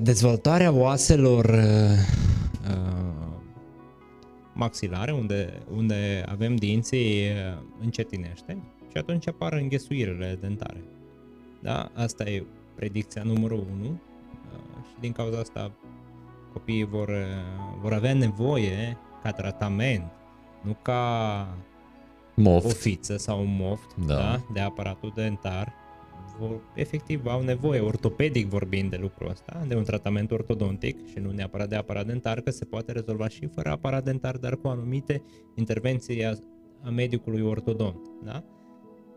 Speaker 2: dezvoltarea oaselor uh, uh, maxilare, unde, unde avem dinții, încetinește și atunci apar înghesuirile dentare. Da? Asta e predicția numărul 1 și din cauza asta copiii vor, vor avea nevoie ca tratament, nu ca
Speaker 1: moft.
Speaker 2: o fiță sau un moft da. Da? de aparatul dentar, vor, efectiv au nevoie, ortopedic vorbind de lucrul ăsta, de un tratament ortodontic și nu neapărat de aparat dentar, că se poate rezolva și fără aparat dentar, dar cu anumite intervenții a, a medicului ortodont. Da?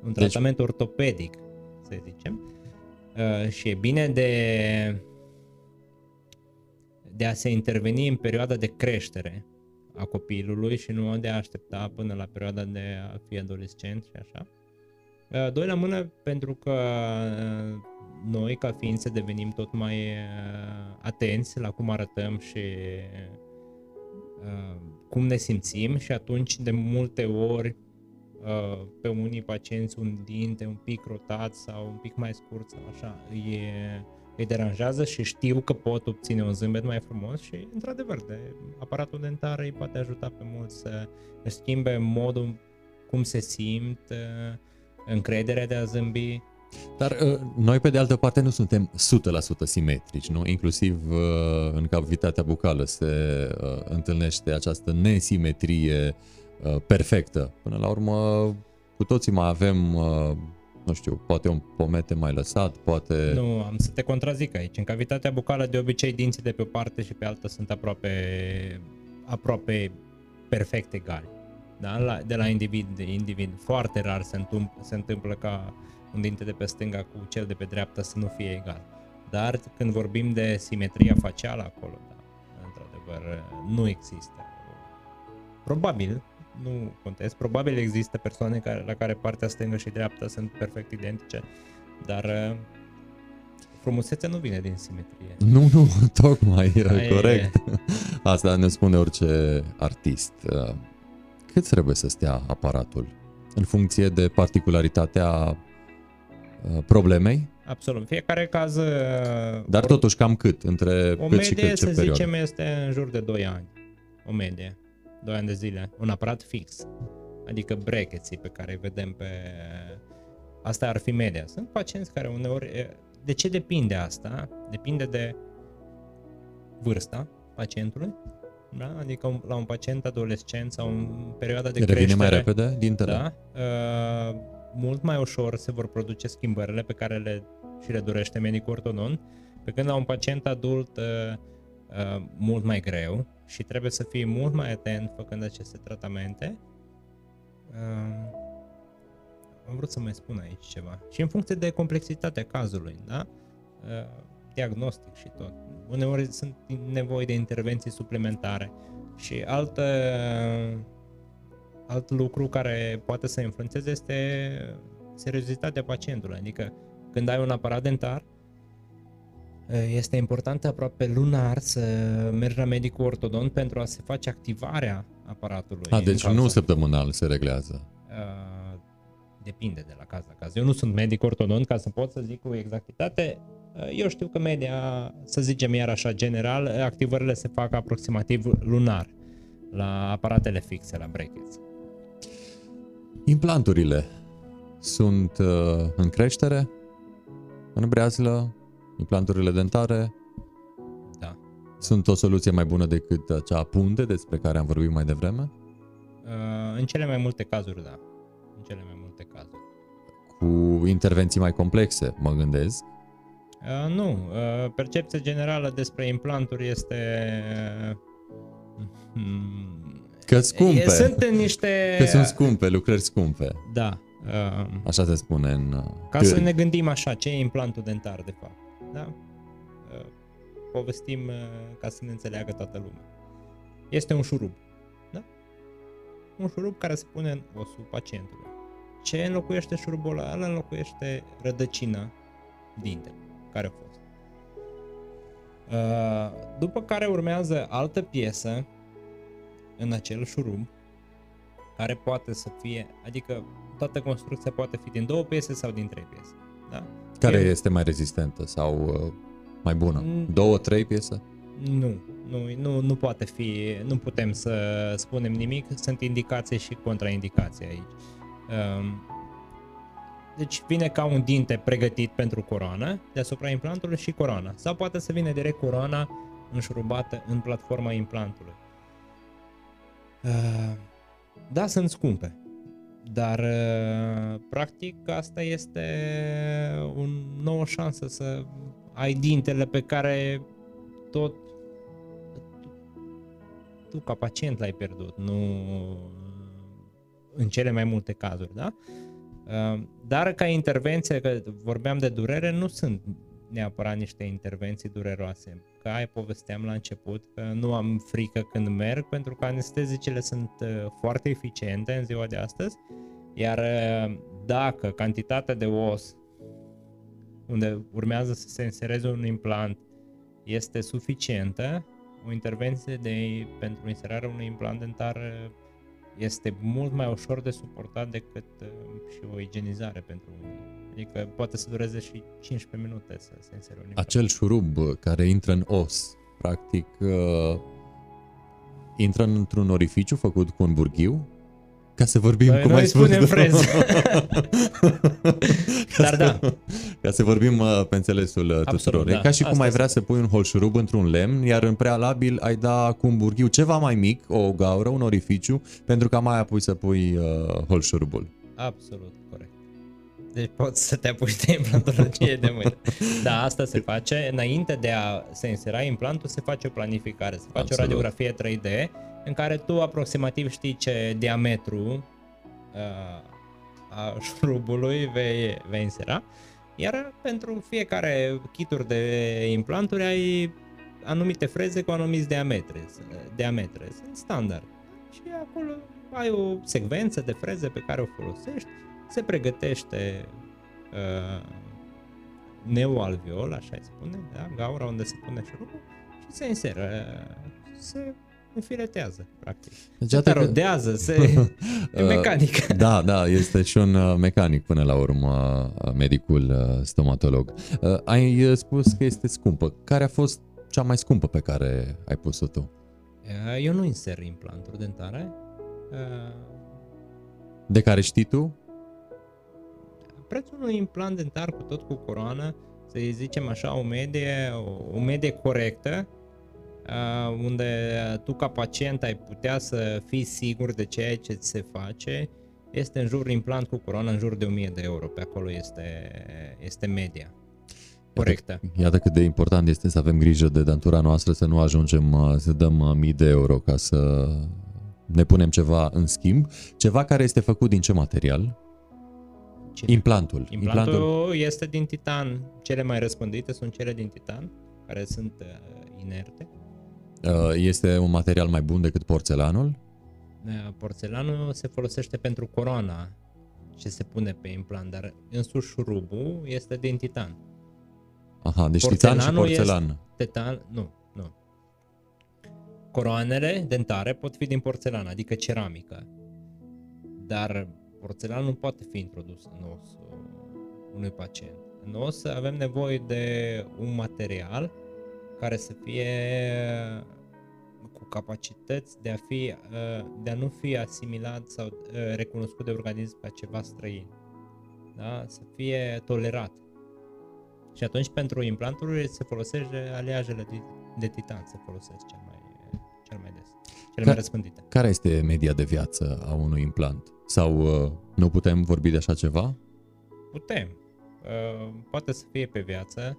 Speaker 2: Un deci... tratament ortopedic, să zicem. Uh, și e bine de, de a se interveni în perioada de creștere a copilului și nu de a aștepta până la perioada de a fi adolescent și așa. Uh, doi la mână pentru că uh, noi ca ființe devenim tot mai uh, atenți la cum arătăm și cum ne simțim și atunci de multe ori pe unii pacienți un dinte un pic rotat sau un pic mai scurt sau așa e, îi deranjează și știu că pot obține un zâmbet mai frumos și într-adevăr de aparatul dentar îi poate ajuta pe mulți să schimbe modul cum se simt, uh, încrederea de a zâmbi.
Speaker 1: Dar uh, noi, pe de altă parte, nu suntem 100% simetrici, nu? Inclusiv uh, în cavitatea bucală se uh, întâlnește această nesimetrie perfectă. Până la urmă, cu toții mai avem, nu știu, poate un pomete mai lăsat, poate...
Speaker 2: Nu, am să te contrazic aici. În cavitatea bucală, de obicei, dinții de pe o parte și pe alta sunt aproape aproape perfect egali. Da? La, de la individ de individ. Foarte rar se întâmplă, se întâmplă ca un dinte de pe stânga cu cel de pe dreapta să nu fie egal. Dar când vorbim de simetria facială acolo, da, într-adevăr, nu există. Probabil, nu contest, probabil există persoane care, la care partea stângă și dreapta sunt perfect identice, dar uh, frumusețea nu vine din simetrie.
Speaker 1: Nu, nu, tocmai, Aia corect. E. Asta ne spune orice artist. Uh, cât trebuie să stea aparatul? În funcție de particularitatea uh, problemei?
Speaker 2: Absolut. Fiecare caz...
Speaker 1: Dar totuși cam cât? Între
Speaker 2: o
Speaker 1: cât
Speaker 2: medie,
Speaker 1: și cât,
Speaker 2: ce
Speaker 1: să
Speaker 2: perioadă? zicem, este în jur de 2 ani. O medie. 2 ani de zile, un aparat fix, adică brackets pe care îi vedem pe... Asta ar fi media. Sunt pacienți care uneori... De ce depinde asta? Depinde de vârsta pacientului, da? adică la un pacient adolescent sau în perioada de
Speaker 1: Revine
Speaker 2: creștere.
Speaker 1: mai repede dintele?
Speaker 2: Da, uh, mult mai ușor se vor produce schimbările pe care le și le dorește medicul ortodont, pe când la un pacient adult uh, uh, mult mai greu, și trebuie să fii mult mai atent făcând aceste tratamente. Uh, am vrut să mai spun aici ceva. Și în funcție de complexitatea cazului, da? Uh, diagnostic și tot. Uneori sunt nevoi de intervenții suplimentare și alt, uh, alt lucru care poate să influențeze este seriozitatea pacientului. Adică când ai un aparat dentar, Eh, este important aproape lunar să mergi la medicul ortodont pentru a se face activarea aparatului.
Speaker 1: A, deci nu săptămânal se reglează.
Speaker 2: Uh, depinde de la caz la caz. Eu nu sunt medic ortodont ca să pot să zic cu exactitate. Uh, eu știu că media, să zicem iar așa general, activările se fac aproximativ lunar la aparatele fixe, la brackets.
Speaker 1: Implanturile sunt uh, în creștere în breazlă implanturile dentare
Speaker 2: da.
Speaker 1: sunt o soluție mai bună decât acea punte despre care am vorbit mai devreme?
Speaker 2: Uh, în cele mai multe cazuri, da. În cele mai multe cazuri.
Speaker 1: Cu intervenții mai complexe, mă gândesc?
Speaker 2: Uh, nu. Uh, percepția generală despre implanturi este...
Speaker 1: Uh, că scumpe.
Speaker 2: Sunt niște...
Speaker 1: Că sunt scumpe, lucrări scumpe.
Speaker 2: Da. Uh,
Speaker 1: așa se spune în... Uh,
Speaker 2: ca târi. să ne gândim așa, ce e implantul dentar de fapt? Da? Uh, povestim uh, ca să ne înțeleagă toată lumea. Este un șurub. Da? Un șurub care se pune în osul pacientului. Ce înlocuiește șurubul ăla? Ăla înlocuiește rădăcina dintele care a fost. Uh, după care urmează altă piesă în acel șurub care poate să fie, adică toată construcția poate fi din două piese sau din trei piese. Da?
Speaker 1: Care e... este mai rezistentă sau uh, mai bună? Mm. Două, trei piese?
Speaker 2: Nu, nu, nu, nu poate fi, nu putem să spunem nimic, sunt indicații și contraindicații aici. Um, deci vine ca un dinte pregătit pentru coroană, deasupra implantului și coroana. Sau poate să vină direct coroana înșurubată în platforma implantului. Uh, da, sunt scumpe. Dar, uh, practic, asta este o nouă șansă să ai dintele pe care tot tu ca pacient l-ai pierdut, nu în cele mai multe cazuri, da? Uh, dar ca intervenție, că vorbeam de durere, nu sunt neapărat niște intervenții dureroase. Ca ai povesteam la început că nu am frică când merg pentru că anestezicele sunt uh, foarte eficiente în ziua de astăzi, iar uh, dacă cantitatea de os unde urmează să se insereze un implant este suficientă, o intervenție de, pentru inserarea unui implant dentar uh, este mult mai ușor de suportat decât și o igienizare pentru unii. Adică poate să dureze și 15 minute să se insere un
Speaker 1: Acel șurub care intră în os, practic, uh, intră într-un orificiu făcut cu un burghiu ca să vorbim
Speaker 2: Noi
Speaker 1: cum ai spus.
Speaker 2: spunem frez. Dar da.
Speaker 1: Ca să vorbim uh, pe înțelesul uh, Absolut, tuturor. Da. E ca și cum Asta ai vrea să pui un holșurub într-un lemn, iar în prealabil ai da cu un burghiu ceva mai mic, o gaură, un orificiu, pentru ca mai apoi să pui uh, holșurubul.
Speaker 2: Absolut, corect. Deci poți să te apuci de implantologie de mâine. Da, asta se face. Înainte de a se insera implantul, se face o planificare. Se face Absolut. o radiografie 3D în care tu aproximativ știi ce diametru uh, a șurubului vei, vei insera. Iar pentru fiecare kituri de implanturi ai anumite freze cu anumiți diametre. diametre. Sunt standard. Și acolo ai o secvență de freze pe care o folosești, se pregătește uh, neoalveol, așa îi spune, da? gaura unde se pune șurubul și se inseră, se înfiletează, practic. Deci, se rodează, se... e uh, mecanic.
Speaker 1: Da, da, este și un uh, mecanic până la urmă, uh, medicul stomatolog. Ai spus că este scumpă. Care a fost cea mai scumpă pe care ai pus-o tu?
Speaker 2: Eu nu inser implanturi dentare.
Speaker 1: De care știi tu?
Speaker 2: Prețul unui implant dentar cu tot cu coroană, să zicem așa, o medie, o, o medie corectă, unde tu ca pacient ai putea să fii sigur de ceea ce ți se face, este în jur implant cu coroană în jur de 1000 de euro. Pe acolo este, este media. Corectă.
Speaker 1: Iată, iată cât de important este să avem grijă de dantura noastră, să nu ajungem uh, să dăm uh, mii de euro ca să ne punem ceva în schimb. Ceva care este făcut din ce material? Ce? Implantul.
Speaker 2: Implantul. Implantul este din titan. Cele mai răspândite sunt cele din titan, care sunt uh, inerte.
Speaker 1: Este un material mai bun decât porțelanul?
Speaker 2: Porțelanul se folosește pentru coroana ce se pune pe implant, dar însuși șurubul este din titan.
Speaker 1: Aha, deci titan și porțelan.
Speaker 2: Titan, nu, nu. Coroanele dentare pot fi din porțelan, adică ceramică. Dar porțelanul nu poate fi introdus în osul unui pacient. În os avem nevoie de un material care să fie cu capacități de a, fi, de a nu fi asimilat sau recunoscut de organism ca ceva străin. Da? Să fie tolerat. Și atunci pentru implanturi se folosește aleajele de, de titan, se folosesc cel mai, cel mai des, cele Ca, mai răspândite.
Speaker 1: Care este media de viață a unui implant? Sau uh, nu putem vorbi de așa ceva?
Speaker 2: Putem. Uh, poate să fie pe viață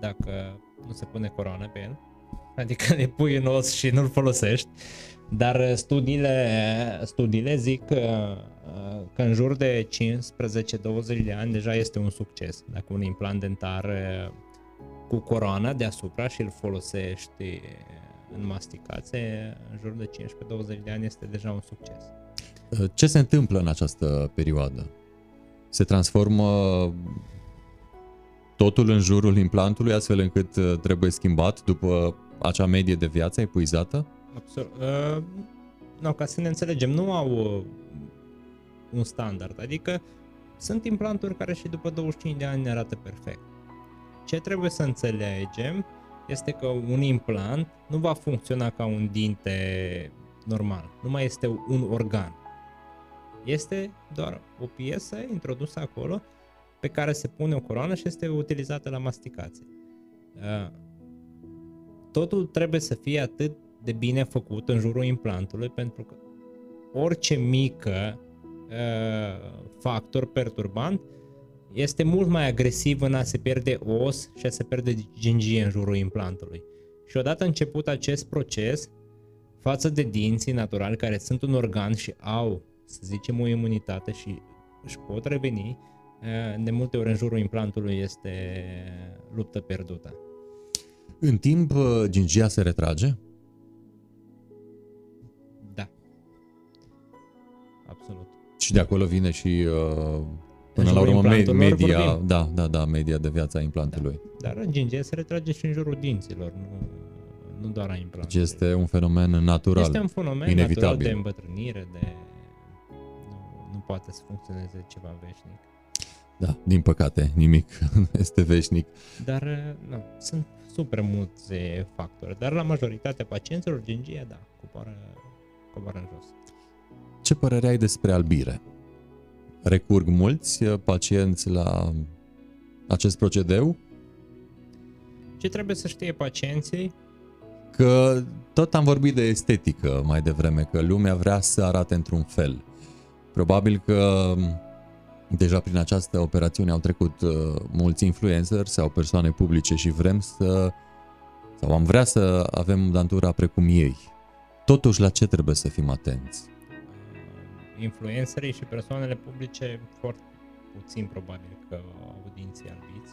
Speaker 2: dacă nu se pune coroană pe el. Adică le pui în os și nu-l folosești. Dar studiile, studiile zic că, că în jur de 15-20 de ani deja este un succes. Dacă un implant dentar cu coroana deasupra și îl folosești în masticație, în jur de 15-20 de ani este deja un succes.
Speaker 1: Ce se întâmplă în această perioadă? Se transformă totul în jurul implantului astfel încât uh, trebuie schimbat după acea medie de viață epuizată?
Speaker 2: Absolut. Uh, no, ca să ne înțelegem, nu au uh, un standard, adică sunt implanturi care și după 25 de ani ne arată perfect. Ce trebuie să înțelegem este că un implant nu va funcționa ca un dinte normal, nu mai este un organ. Este doar o piesă introdusă acolo pe care se pune o coroană și este utilizată la masticație. Uh, totul trebuie să fie atât de bine făcut în jurul implantului pentru că orice mică uh, factor perturbant este mult mai agresiv în a se pierde os și a se pierde gingie în jurul implantului. Și odată început acest proces, față de dinții naturali care sunt un organ și au, să zicem, o imunitate și își pot reveni, uh, de multe ori în jurul implantului este luptă pierdută.
Speaker 1: În timp, uh, gingia se retrage?
Speaker 2: absolut.
Speaker 1: Și de acolo vine și uh, până la urmă media, vorbim. da, da, da, media de viață a implantului.
Speaker 2: Da. Dar gingia se retrage și în jurul dinților, nu, nu doar a implantului. Deci
Speaker 1: este un fenomen natural,
Speaker 2: Este un fenomen inevitabil. natural de îmbătrânire, de nu, nu poate să funcționeze ceva veșnic.
Speaker 1: Da, din păcate, nimic este veșnic.
Speaker 2: Dar nu, sunt super mulți factori, dar la majoritatea pacienților gingia, da, coboară, coboară în jos.
Speaker 1: Ce părere ai despre albire? Recurg mulți uh, pacienți la acest procedeu?
Speaker 2: Ce trebuie să știe pacienții?
Speaker 1: Că tot am vorbit de estetică mai devreme, că lumea vrea să arate într-un fel. Probabil că Deja prin această operațiune au trecut uh, mulți influenceri sau persoane publice și vrem să, sau am vrea să avem dantura precum ei. Totuși, la ce trebuie să fim atenți?
Speaker 2: Influencerii și persoanele publice foarte puțin probabil că au audienții albiți.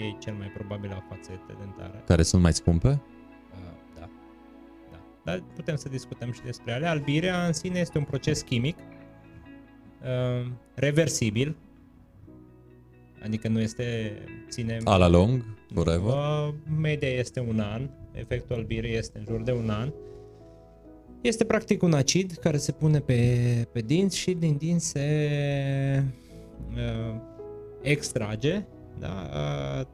Speaker 2: E cel mai probabil au fațete dentare.
Speaker 1: Care sunt mai scumpe?
Speaker 2: Uh, da. da. Dar putem să discutăm și despre ale. Albirea în sine este un proces chimic uh, reversibil, adică nu este ține...
Speaker 1: A la lung, forever?
Speaker 2: Uh, media este un an, efectul albirii este în jur de un an. Este practic un acid care se pune pe, pe dinți și din dinți se uh, extrage da, uh,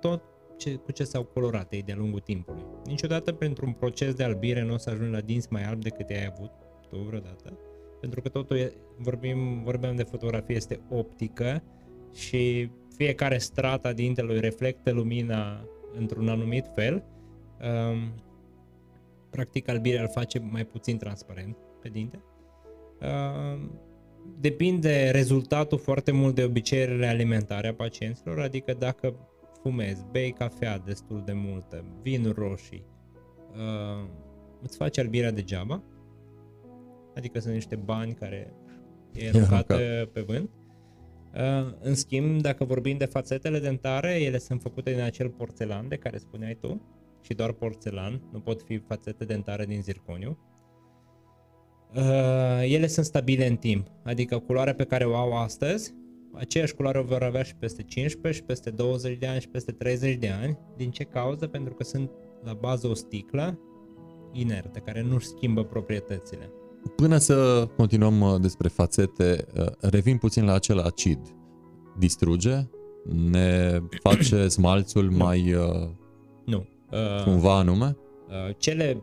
Speaker 2: tot ce, cu ce s-au colorat ei de-a lungul timpului. Niciodată pentru un proces de albire nu o să ajungi la dinți mai albi decât ai avut tu vreodată, pentru că totul e, vorbim, vorbeam de fotografie, este optică și fiecare strata dintelui reflectă lumina într-un anumit fel. Um, practic albirea îl face mai puțin transparent pe dinte. Um, depinde rezultatul foarte mult de obiceiurile alimentare a pacienților, adică dacă fumezi, bei cafea destul de multă, vinuri roșii, uh, îți faci albirea degeaba, adică sunt niște bani care e aruncat pe vânt. Uh, în schimb, dacă vorbim de fațetele dentare, ele sunt făcute din acel porțelan de care spuneai tu și doar porțelan, nu pot fi fațete dentare din zirconiu. Uh, ele sunt stabile în timp, adică culoarea pe care o au astăzi, aceeași culoare o vor avea și peste 15, și peste 20 de ani, și peste 30 de ani. Din ce cauză? Pentru că sunt la bază o sticlă inertă, care nu schimbă proprietățile.
Speaker 1: Până să continuăm uh, despre fațete, uh, revin puțin la acel acid. Distruge? Ne face smalțul mai... Uh,
Speaker 2: nu.
Speaker 1: Cumva anume?
Speaker 2: Cele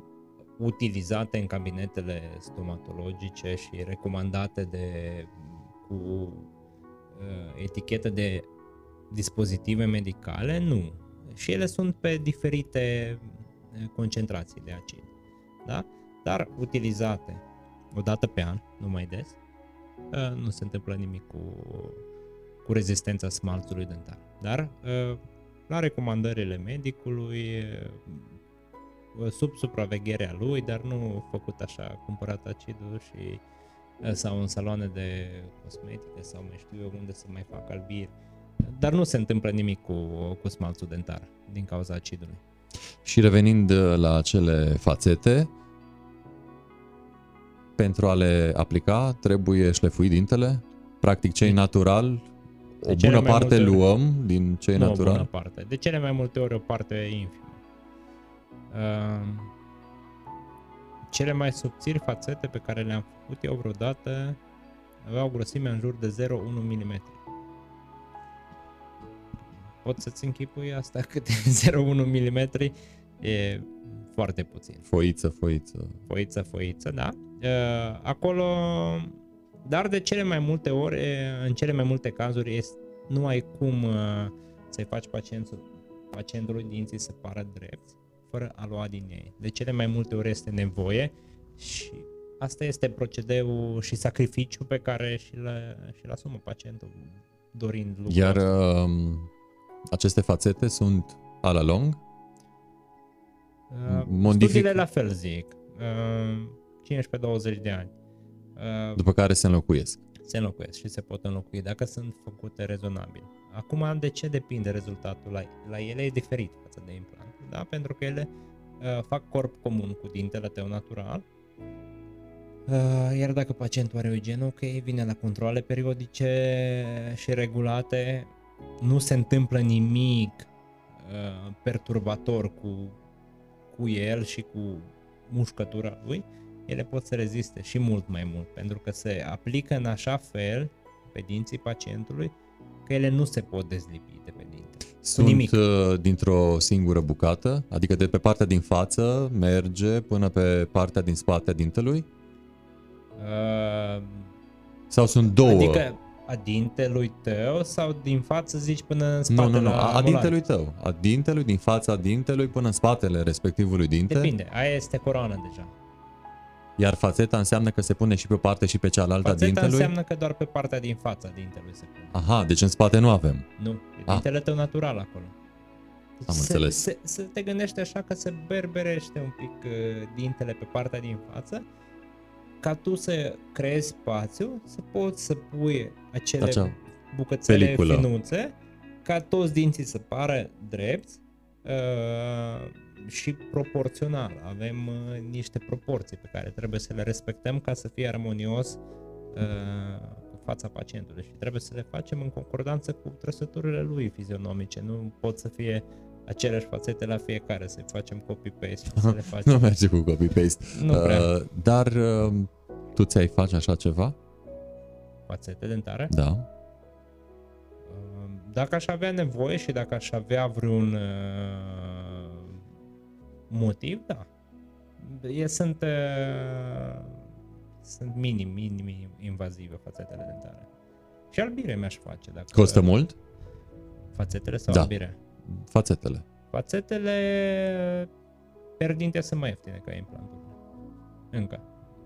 Speaker 2: utilizate în cabinetele stomatologice și recomandate de cu etichetă de dispozitive medicale, nu. Și ele sunt pe diferite concentrații de acid. Da? Dar utilizate o dată pe an, nu mai des, nu se întâmplă nimic cu, cu rezistența smalțului dentar. Dar la recomandările medicului, sub supravegherea lui, dar nu făcut așa, cumpărat acidul și sau în saloane de cosmetică sau mai știu eu unde să mai fac albiri. Dar nu se întâmplă nimic cu, cu smalțul dentar din cauza acidului.
Speaker 1: Și revenind la acele fațete, pentru a le aplica trebuie șlefuit dintele? Practic cei natural, o de bună parte ori, luăm din cei
Speaker 2: nu
Speaker 1: natural?
Speaker 2: o bună parte. De cele mai multe ori o parte infimă. Uh, cele mai subțiri fațete pe care le-am făcut eu vreodată aveau grosime în jur de 0,1 mm. Pot să-ți închipui asta cât 0,1 mm e foarte puțin.
Speaker 1: Foiță, foiță.
Speaker 2: Foiță, foiță, da. Uh, acolo, dar de cele mai multe ori, în cele mai multe cazuri, este, nu ai cum uh, să-i faci pacientul, pacientului dinții să pară drept fără a lua din ei. De cele mai multe ori este nevoie și asta este procedeul și sacrificiu pe care și-l, și-l asumă pacientul dorind lucrul
Speaker 1: Iar uh, aceste fațete sunt a la lung?
Speaker 2: Uh, Modific... Studiile la fel zic. Uh, 15-20 de ani.
Speaker 1: Uh, După care se înlocuiesc.
Speaker 2: Se înlocuiesc și se pot înlocui dacă sunt făcute rezonabil. Acum, de ce depinde rezultatul? La, la ele e diferit față de implant, da? pentru că ele uh, fac corp comun cu dintele tău natural, uh, iar dacă pacientul are o igienă ok, vine la controle periodice și regulate, nu se întâmplă nimic uh, perturbator cu, cu el și cu mușcătura lui, ele pot să reziste și mult mai mult, pentru că se aplică în așa fel pe dinții pacientului că ele nu se pot dezlipi de pe dinte.
Speaker 1: Sunt nimic. Uh, dintr-o singură bucată, adică de pe partea din față merge până pe partea din spate a dintelui? Uh, sau sunt două?
Speaker 2: Adică a dintelui tău sau din față zici până în spate? Nu, nu, nu,
Speaker 1: a, a dintelui tău. A dintelui, din fața dintelui până în spatele respectivului dinte?
Speaker 2: Depinde, aia este coroana deja.
Speaker 1: Iar fațeta înseamnă că se pune și pe o parte și pe cealaltă a
Speaker 2: Fațeta
Speaker 1: dintelui?
Speaker 2: înseamnă că doar pe partea din fața dintelui se pune.
Speaker 1: Aha, deci în spate nu avem.
Speaker 2: Nu, e
Speaker 1: Ah.
Speaker 2: dintele tău natural acolo.
Speaker 1: Am
Speaker 2: se,
Speaker 1: înțeles.
Speaker 2: Se, se te gândește așa că se berberește un pic uh, dintele pe partea din față ca tu să creezi spațiu, să poți să pui acele
Speaker 1: Acea
Speaker 2: bucățele
Speaker 1: peliculă.
Speaker 2: finuțe ca toți dinții să pară drepți uh, și proporțional. Avem uh, niște proporții pe care trebuie să le respectăm ca să fie armonios uh, cu fața pacientului și trebuie să le facem în concordanță cu trăsăturile lui fizionomice. Nu pot să fie aceleași fațete la fiecare, să facem copy-paste și să le facem.
Speaker 1: Nu merge cu copy-paste.
Speaker 2: Nu prea.
Speaker 1: Uh, dar uh, tu ți-ai face așa ceva?
Speaker 2: Fațete dentare.
Speaker 1: Da.
Speaker 2: Uh, Dacă aș avea nevoie și dacă aș avea vreun uh, motiv, da. E, sunt, uh, sunt minim, minim invazive fațetele dentare. Și albire mi-aș face. Dacă
Speaker 1: Costă mult?
Speaker 2: Fațetele sau
Speaker 1: Da.
Speaker 2: albire?
Speaker 1: Fațetele.
Speaker 2: Fațetele per dinte sunt mai ieftine ca implantul. Încă.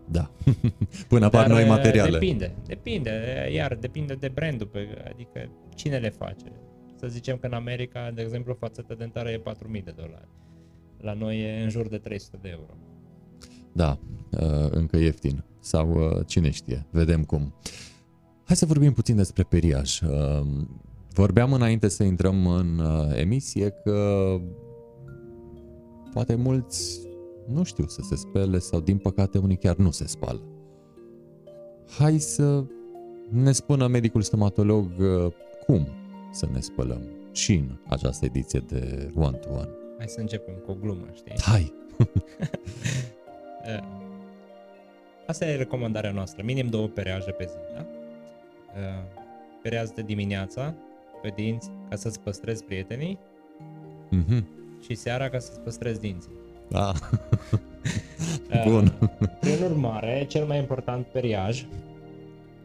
Speaker 1: Da. Până apar
Speaker 2: Dar,
Speaker 1: noi
Speaker 2: uh,
Speaker 1: materiale.
Speaker 2: Depinde, depinde, iar depinde de brandul, pe, adică cine le face. Să zicem că în America, de exemplu, fațeta dentară e 4000 de dolari. La noi e în jur de 300 de euro.
Speaker 1: Da, uh, încă ieftin. Sau uh, cine știe, vedem cum. Hai să vorbim puțin despre periaj. Uh, Vorbeam înainte să intrăm în uh, emisie că poate mulți nu știu să se spele sau din păcate unii chiar nu se spală. Hai să ne spună medicul stomatolog uh, cum să ne spălăm și în această ediție de One to One.
Speaker 2: Hai să începem cu o glumă, știi?
Speaker 1: Hai!
Speaker 2: Uh, Asta e recomandarea noastră, minim două pereaje pe zi, da? Uh, Pereaz de dimineața, pe dinți, ca să-ți păstrezi prietenii
Speaker 1: Mhm.
Speaker 2: și seara ca să-ți păstrezi dinții.
Speaker 1: Da.
Speaker 2: Uh,
Speaker 1: Bun.
Speaker 2: Prin urmare, cel mai important periaj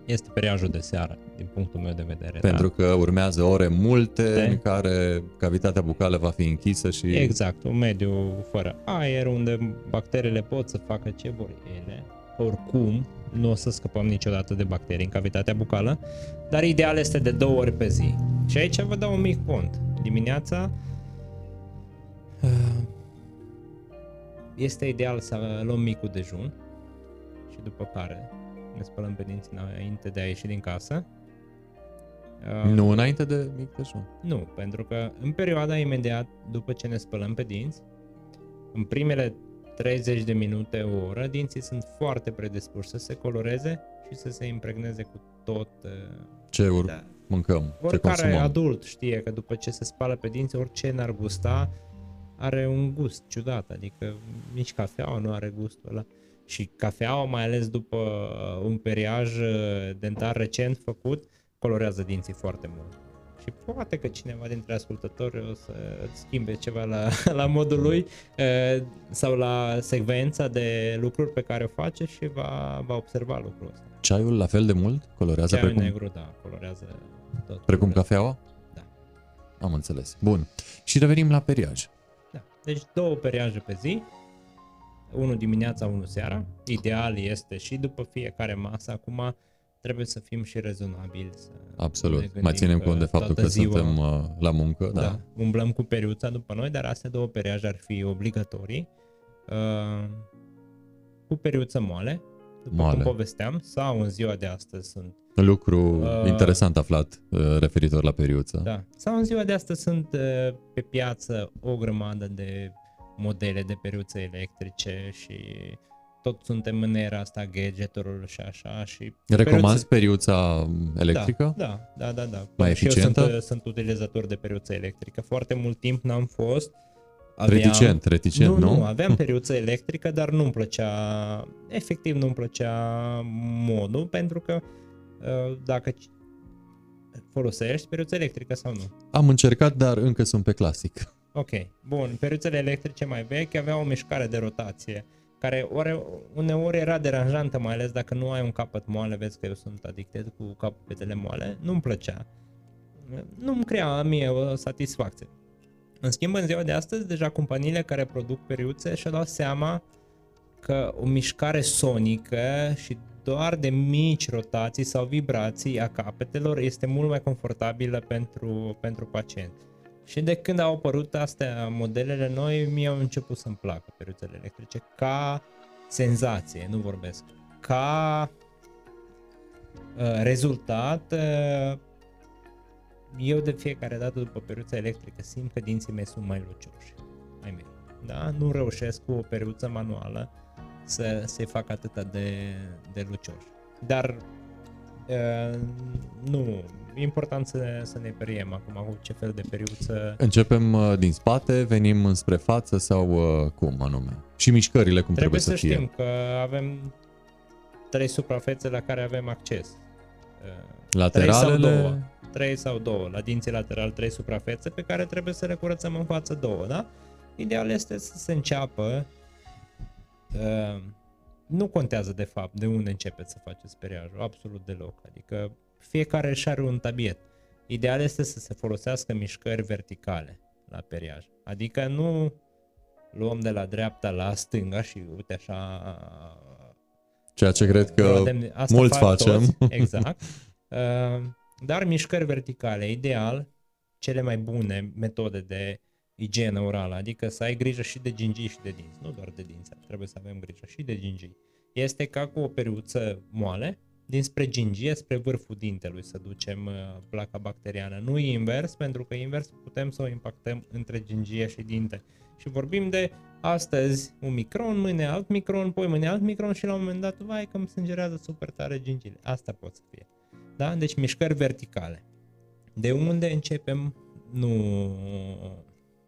Speaker 2: este periajul de seară, din punctul meu de vedere.
Speaker 1: Pentru că urmează ore multe
Speaker 2: De?
Speaker 1: în care cavitatea bucală va fi închisă și...
Speaker 2: da? Exact, un mediu fără aer, unde bacteriile pot să facă ce vor ele. Oricum, nu o să scăpăm niciodată de bacterii în cavitatea bucală, dar ideal este de două ori pe zi. Și aici vă dau un mic pont. Dimineața uh, este ideal să luăm micul dejun și după care ne spălăm pe dinți înainte de a ieși din casă. Uh,
Speaker 1: Nu înainte de mic dejun.
Speaker 2: nu, pentru că în perioada imediat după ce ne spălăm pe dinți, în primele 30 de minute, o oră, dinții sunt foarte predispuși să se coloreze și să se impregneze cu tot. uh,
Speaker 1: Ce ur-
Speaker 2: Da.
Speaker 1: mâncăm, ce
Speaker 2: Oricare
Speaker 1: consumăm.
Speaker 2: adult știe că după ce se spală pe dinți, orice n-ar gusta, are un gust ciudat, adică nici cafeaua nu are gustul ăla. Și cafeaua, mai ales după uh, un periaj uh, dentar recent făcut, colorează dinții foarte mult. Și poate că cineva dintre ascultători o să schimbe ceva la, la modul lui uh, sau la secvența de lucruri pe care o face și va, va observa lucrul ăsta.
Speaker 1: Ceaiul la fel de mult colorează
Speaker 2: Ceaiul
Speaker 1: precum,
Speaker 2: negru, da, colorează tot.
Speaker 1: precum cafeaua?
Speaker 2: Da.
Speaker 1: Am înțeles. Bun. Și revenim la periaj.
Speaker 2: Da. Deci două periaje pe zi, unul dimineața, unul seara. Ideal este și după fiecare masă. Acum trebuie să fim și rezonabili. Să ne
Speaker 1: Absolut.
Speaker 2: gândim
Speaker 1: Mai ținem
Speaker 2: că
Speaker 1: cont de faptul
Speaker 2: toată
Speaker 1: că
Speaker 2: ziua-
Speaker 1: suntem uh, la muncă. Da.
Speaker 2: Da. Umblăm cu periuța după noi, dar astea două periaje ar fi obligatorii. Uh, cu periuță moale, după
Speaker 1: Moale.
Speaker 2: cum povesteam, sau în ziua de astăzi sunt
Speaker 1: Lucru
Speaker 2: Uh,
Speaker 1: interesant aflat uh, referitor la periuță.
Speaker 2: Da. Sau în ziua de astăzi sunt uh, pe piață o grămadă de modele de periuțe electrice și tot suntem în era asta gadgeturilor și așa și
Speaker 1: Recomanzi periuța
Speaker 2: periuțe-
Speaker 1: electrică?
Speaker 2: Da, da, da, da.
Speaker 1: Mai
Speaker 2: și eu
Speaker 1: eficientă?
Speaker 2: sunt, uh, sunt utilizator de periuță electrică. Foarte mult timp n-am fost. Aveam-
Speaker 1: Reticent, reticent,
Speaker 2: nu,
Speaker 1: nu?
Speaker 2: nu, aveam periuță electrică, dar nu-mi plăcea, efectiv nu-mi plăcea modul, pentru că uh, dacă ci- folosești periuță electrică sau nu.
Speaker 1: Am încercat, dar încă sunt pe clasic.
Speaker 2: Ok, bun. Periuțele electrice mai vechi aveau o mișcare de rotație, care ore, uneori era deranjantă, mai ales dacă nu ai un capăt moale, vezi că eu sunt adicted cu capetele moale, nu-mi plăcea. Nu-mi crea mie o satisfacție. În schimb, în ziua de astăzi, deja companiile care produc periuțe și-au dat seama că o mișcare sonică și doar de mici rotații sau vibrații a capetelor este mult mai confortabilă pentru, pentru pacient. Și de când au apărut astea modelele noi, mie au început să-mi placă peruțele electrice ca senzație, nu vorbesc, ca uh, rezultat uh, eu de fiecare dată după peruța electrică simt că dinții mei sunt mai lucioși, mai mei. Da? Nu reușesc cu o peruță manuală să se facă atât de, de lucioși. Dar uh, nu, e important să, să ne periem acum cu ce fel de periuță.
Speaker 1: Începem uh, din spate, venim spre față sau uh, cum anume? Și mișcările cum trebuie,
Speaker 2: trebuie să,
Speaker 1: să
Speaker 2: fie.
Speaker 1: fie?
Speaker 2: știm că avem trei suprafețe la care avem acces. Uh,
Speaker 1: Lateralele?
Speaker 2: Trei sau două. Trei sau două. La dinții lateral trei suprafețe pe care trebuie să le curățăm în față două, da? Ideal este să se înceapă uh, nu contează de fapt de unde începeți să faceți periajul, absolut deloc. Adică fiecare își are un tabiet. Ideal este să se folosească mișcări verticale la periaj. Adică nu luăm de la dreapta la stânga și uite așa
Speaker 1: Ceea ce cred că
Speaker 2: Rodem- asta
Speaker 1: mulți
Speaker 2: fac
Speaker 1: facem.
Speaker 2: Toți, exact. Uh, Dar mișcări verticale, ideal, cele mai bune metode de igienă orală, adică să ai grijă și de gingii și de dinți, nu doar de dinți, trebuie să avem grijă și de gingii. Este ca cu o periuță moale, dinspre gingie spre vârful dintelui să ducem uh, placa bacteriană. Nu invers, pentru că invers putem să o impactăm între gingie și dinte. Și vorbim de astăzi un micron, mâine alt micron, poi mâine alt micron și la un moment dat, vai că îmi sângerează super tare gingiile. Asta pot să fie. Da? Deci mișcări verticale. De unde începem? Nu...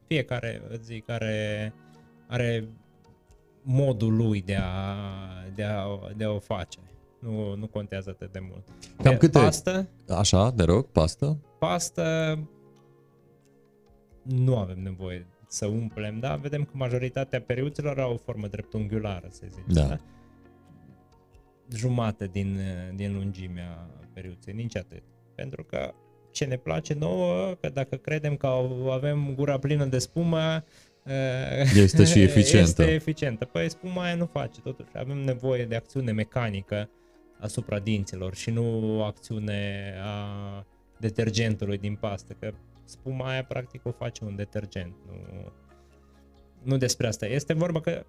Speaker 2: Fiecare, îți zic, are, are modul lui de a, de a, de a o face. Nu, nu contează atât de mult.
Speaker 1: Cam
Speaker 2: De
Speaker 1: câte-
Speaker 2: Pastă,
Speaker 1: Așa, de rog, pastă.
Speaker 2: pastă nu avem nevoie să umplem, da? Vedem că majoritatea periuțelor au o formă dreptunghiulară, să zic.
Speaker 1: Da.
Speaker 2: Jumate din, din lungimea periuței, nici atât. Pentru că ce ne place nouă, că dacă credem că au- avem gura plină de spumă, eh,
Speaker 1: Este și eficientă.
Speaker 2: Este eficientă. Păi spuma aia nu face, totuși avem nevoie de acțiune mecanică asupra dinților și nu acțiune a detergentului din pastă, că spuma aia practic o face un detergent. Nu, nu despre asta. Este vorba că a,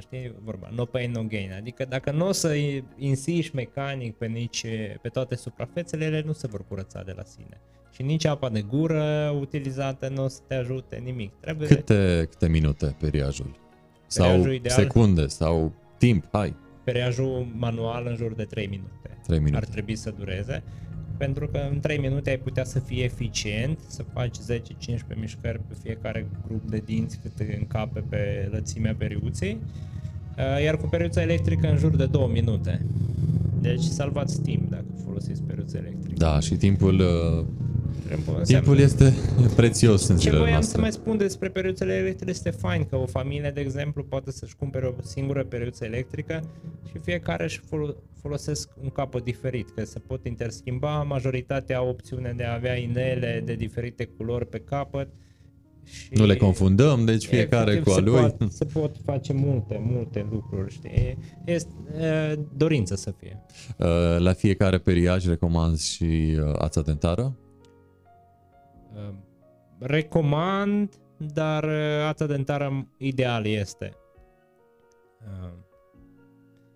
Speaker 2: știi vorba, no pain, no gain. Adică dacă nu o să insiști mecanic pe, nici, pe toate suprafețele, ele nu se vor curăța de la sine. Și nici apa de gură utilizată nu o să te ajute nimic. Trebuie
Speaker 1: Câte, câte minute periajul? Sau
Speaker 2: Periajul ideal-
Speaker 1: secunde? Sau timp? Hai,
Speaker 2: periajul manual în jur de 3 minute.
Speaker 1: 3 minute.
Speaker 2: Ar trebui să dureze. Pentru că în 3 minute ai putea să fii eficient, să faci 10-15 mișcări pe fiecare grup de dinți cât încape pe lățimea periuței. Uh, Iar cu periuța electrică în jur de 2 minute. Deci salvați timp dacă folosiți periuța electrică.
Speaker 1: Da, și timpul, uh,
Speaker 2: Timpul,
Speaker 1: timpul este prețios în
Speaker 2: Ce
Speaker 1: zilele
Speaker 2: voiam să
Speaker 1: noastre.
Speaker 2: mai spun despre periuțele electrice este fain că o familie, de exemplu, poate să-și cumpere o singură periuță electrică și fiecare își fol- folosesc un capăt diferit, că se pot interschimba, majoritatea au opțiune de a avea inele de diferite culori pe capăt. Și
Speaker 1: Nu le confundăm, deci fiecare
Speaker 2: efectiv
Speaker 1: cu a
Speaker 2: se
Speaker 1: lui.
Speaker 2: Pot, se pot face multe, multe lucruri, știi? Este e, dorință să fie.
Speaker 1: Uh, La fiecare periaj recomanzi și uh, ața dentară?
Speaker 2: Uh, Recomand, dar uh, ața dentară ideal este. Uh,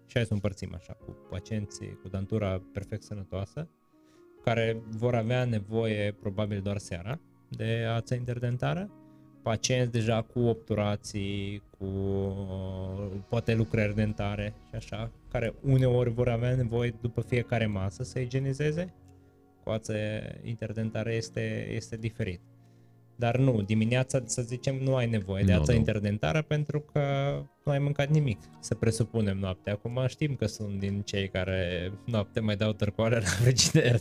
Speaker 2: Și hai să împărțim așa cu pacienții cu dantura perfect sănătoasă, care vor avea nevoie probabil doar seara de ața interdentară, pacienți deja cu obturații, cu uh, poate lucrări dentare și așa, care uneori vor avea nevoie după fiecare masă să igienizeze, cu ață interdentară este, este diferit. Dar nu, dimineața, să zicem, nu ai nevoie de
Speaker 1: Nu,
Speaker 2: ața
Speaker 1: nu.
Speaker 2: interdentară pentru că nu ai mâncat nimic, să presupunem noaptea. Acum știm că sunt din cei care noapte mai dau târcoale la frigider.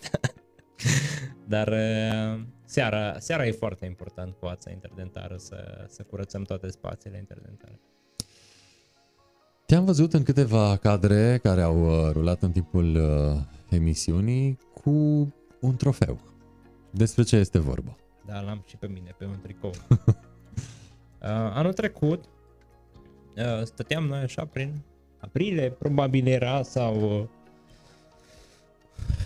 Speaker 2: Dar uh, seara, seara e foarte important cu ața interdentară să, să curățăm toate spațiile interdentare.
Speaker 1: Te-am văzut în câteva cadre care au uh, rulat în timpul uh, emisiunii cu un trofeu. Despre ce este vorba?
Speaker 2: Da, l-am și pe mine, pe un tricou. uh, anul trecut, uh, stăteam noi așa prin aprilie, probabil era, sau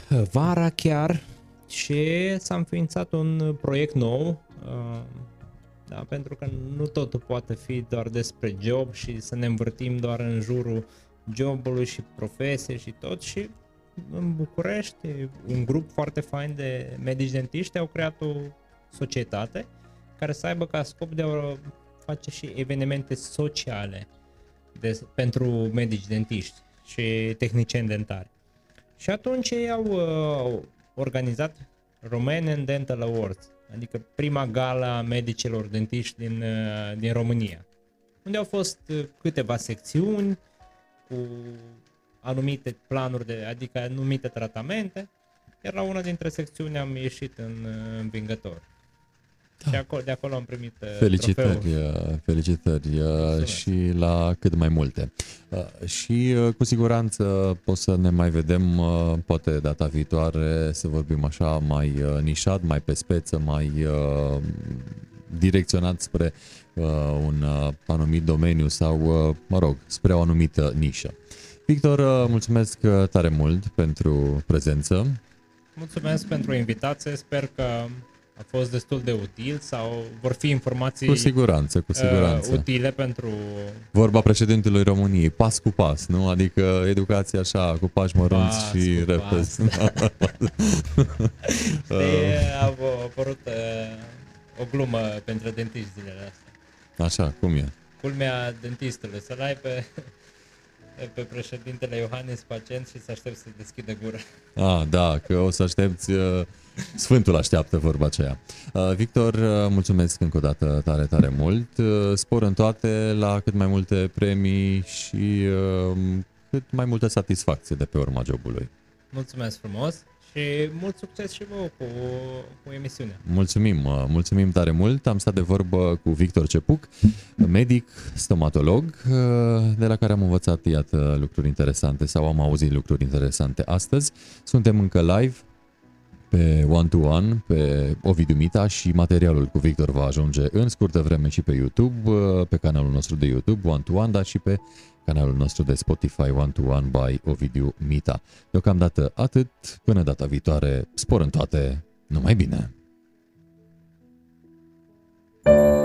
Speaker 2: uh, vara chiar, și s-a înființat un proiect nou, uh, da, pentru că nu totul poate fi doar despre job și să ne învârtim doar în jurul jobului și profesie și tot și în București un grup foarte fain de medici dentiști au creat o societate care să aibă ca scop de a face și evenimente sociale de, pentru medici dentiști și tehnicieni dentari. Și atunci ei au uh, organizat Romanian Dental Awards, adică prima gala medicilor dentiști din, uh, din România, unde au fost uh, câteva secțiuni cu anumite planuri, de, adică anumite tratamente, iar la una dintre secțiuni am ieșit în uh, învingător. Da. Și acolo, de acolo am primit uh,
Speaker 1: Felicitări,
Speaker 2: trofeul.
Speaker 1: uh, felicitări uh,
Speaker 2: Mulțumesc.
Speaker 1: și la cât mai multe. Uh, Și uh, cu siguranță o să ne mai vedem, uh, poate data viitoare, să vorbim așa mai uh, nișat, mai pe speță, mai uh, direcționat spre uh, un uh, anumit domeniu sau, uh, mă rog, spre o anumită nișă. Victor, uh, mulțumesc uh, tare mult pentru prezență.
Speaker 2: Mulțumesc pentru invitație, sper că a fost destul de util sau vor fi informații
Speaker 1: Cu siguranță, cu siguranță.
Speaker 2: Uh, utile pentru
Speaker 1: Vorba președintelui României, pas cu pas, nu? Adică educația așa, cu pași mărunți
Speaker 2: Pas
Speaker 1: și
Speaker 2: cu
Speaker 1: repezi.
Speaker 2: de, a a apărut uh, o glumă pentru dentiști zilele astea.
Speaker 1: Așa, cum e?
Speaker 2: Culmea dentistului, să-l ai pe, pe președintele Iohannis pacient și să aștept să deschidă gura.
Speaker 1: Ah, da, că o să aștepți, uh, Sfântul așteaptă vorba aceea. Uh, Victor, uh, mulțumesc încă o dată tare, tare mult. Uh, Spor în toate, la cât mai multe premii și uh, cât mai multă satisfacție de pe urma jobului.
Speaker 2: Mulțumesc frumos și mult succes și vouă cu, cu emisiunea.
Speaker 1: Mulțumim, uh, mulțumim tare mult. Am stat de vorbă cu Victor Cepuc, medic, stomatolog, uh, de la care am învățat, iată, lucruri interesante sau am auzit lucruri interesante astăzi. Suntem încă live pe One to One, pe Ovidiu Mita și materialul cu Victor va ajunge în scurtă vreme și pe YouTube, uh, pe canalul nostru de YouTube One to One, dar și pe canalul nostru de Spotify One to One by Ovidiu Mita. Deocamdată atât, până data viitoare, spor în toate, numai bine! thank you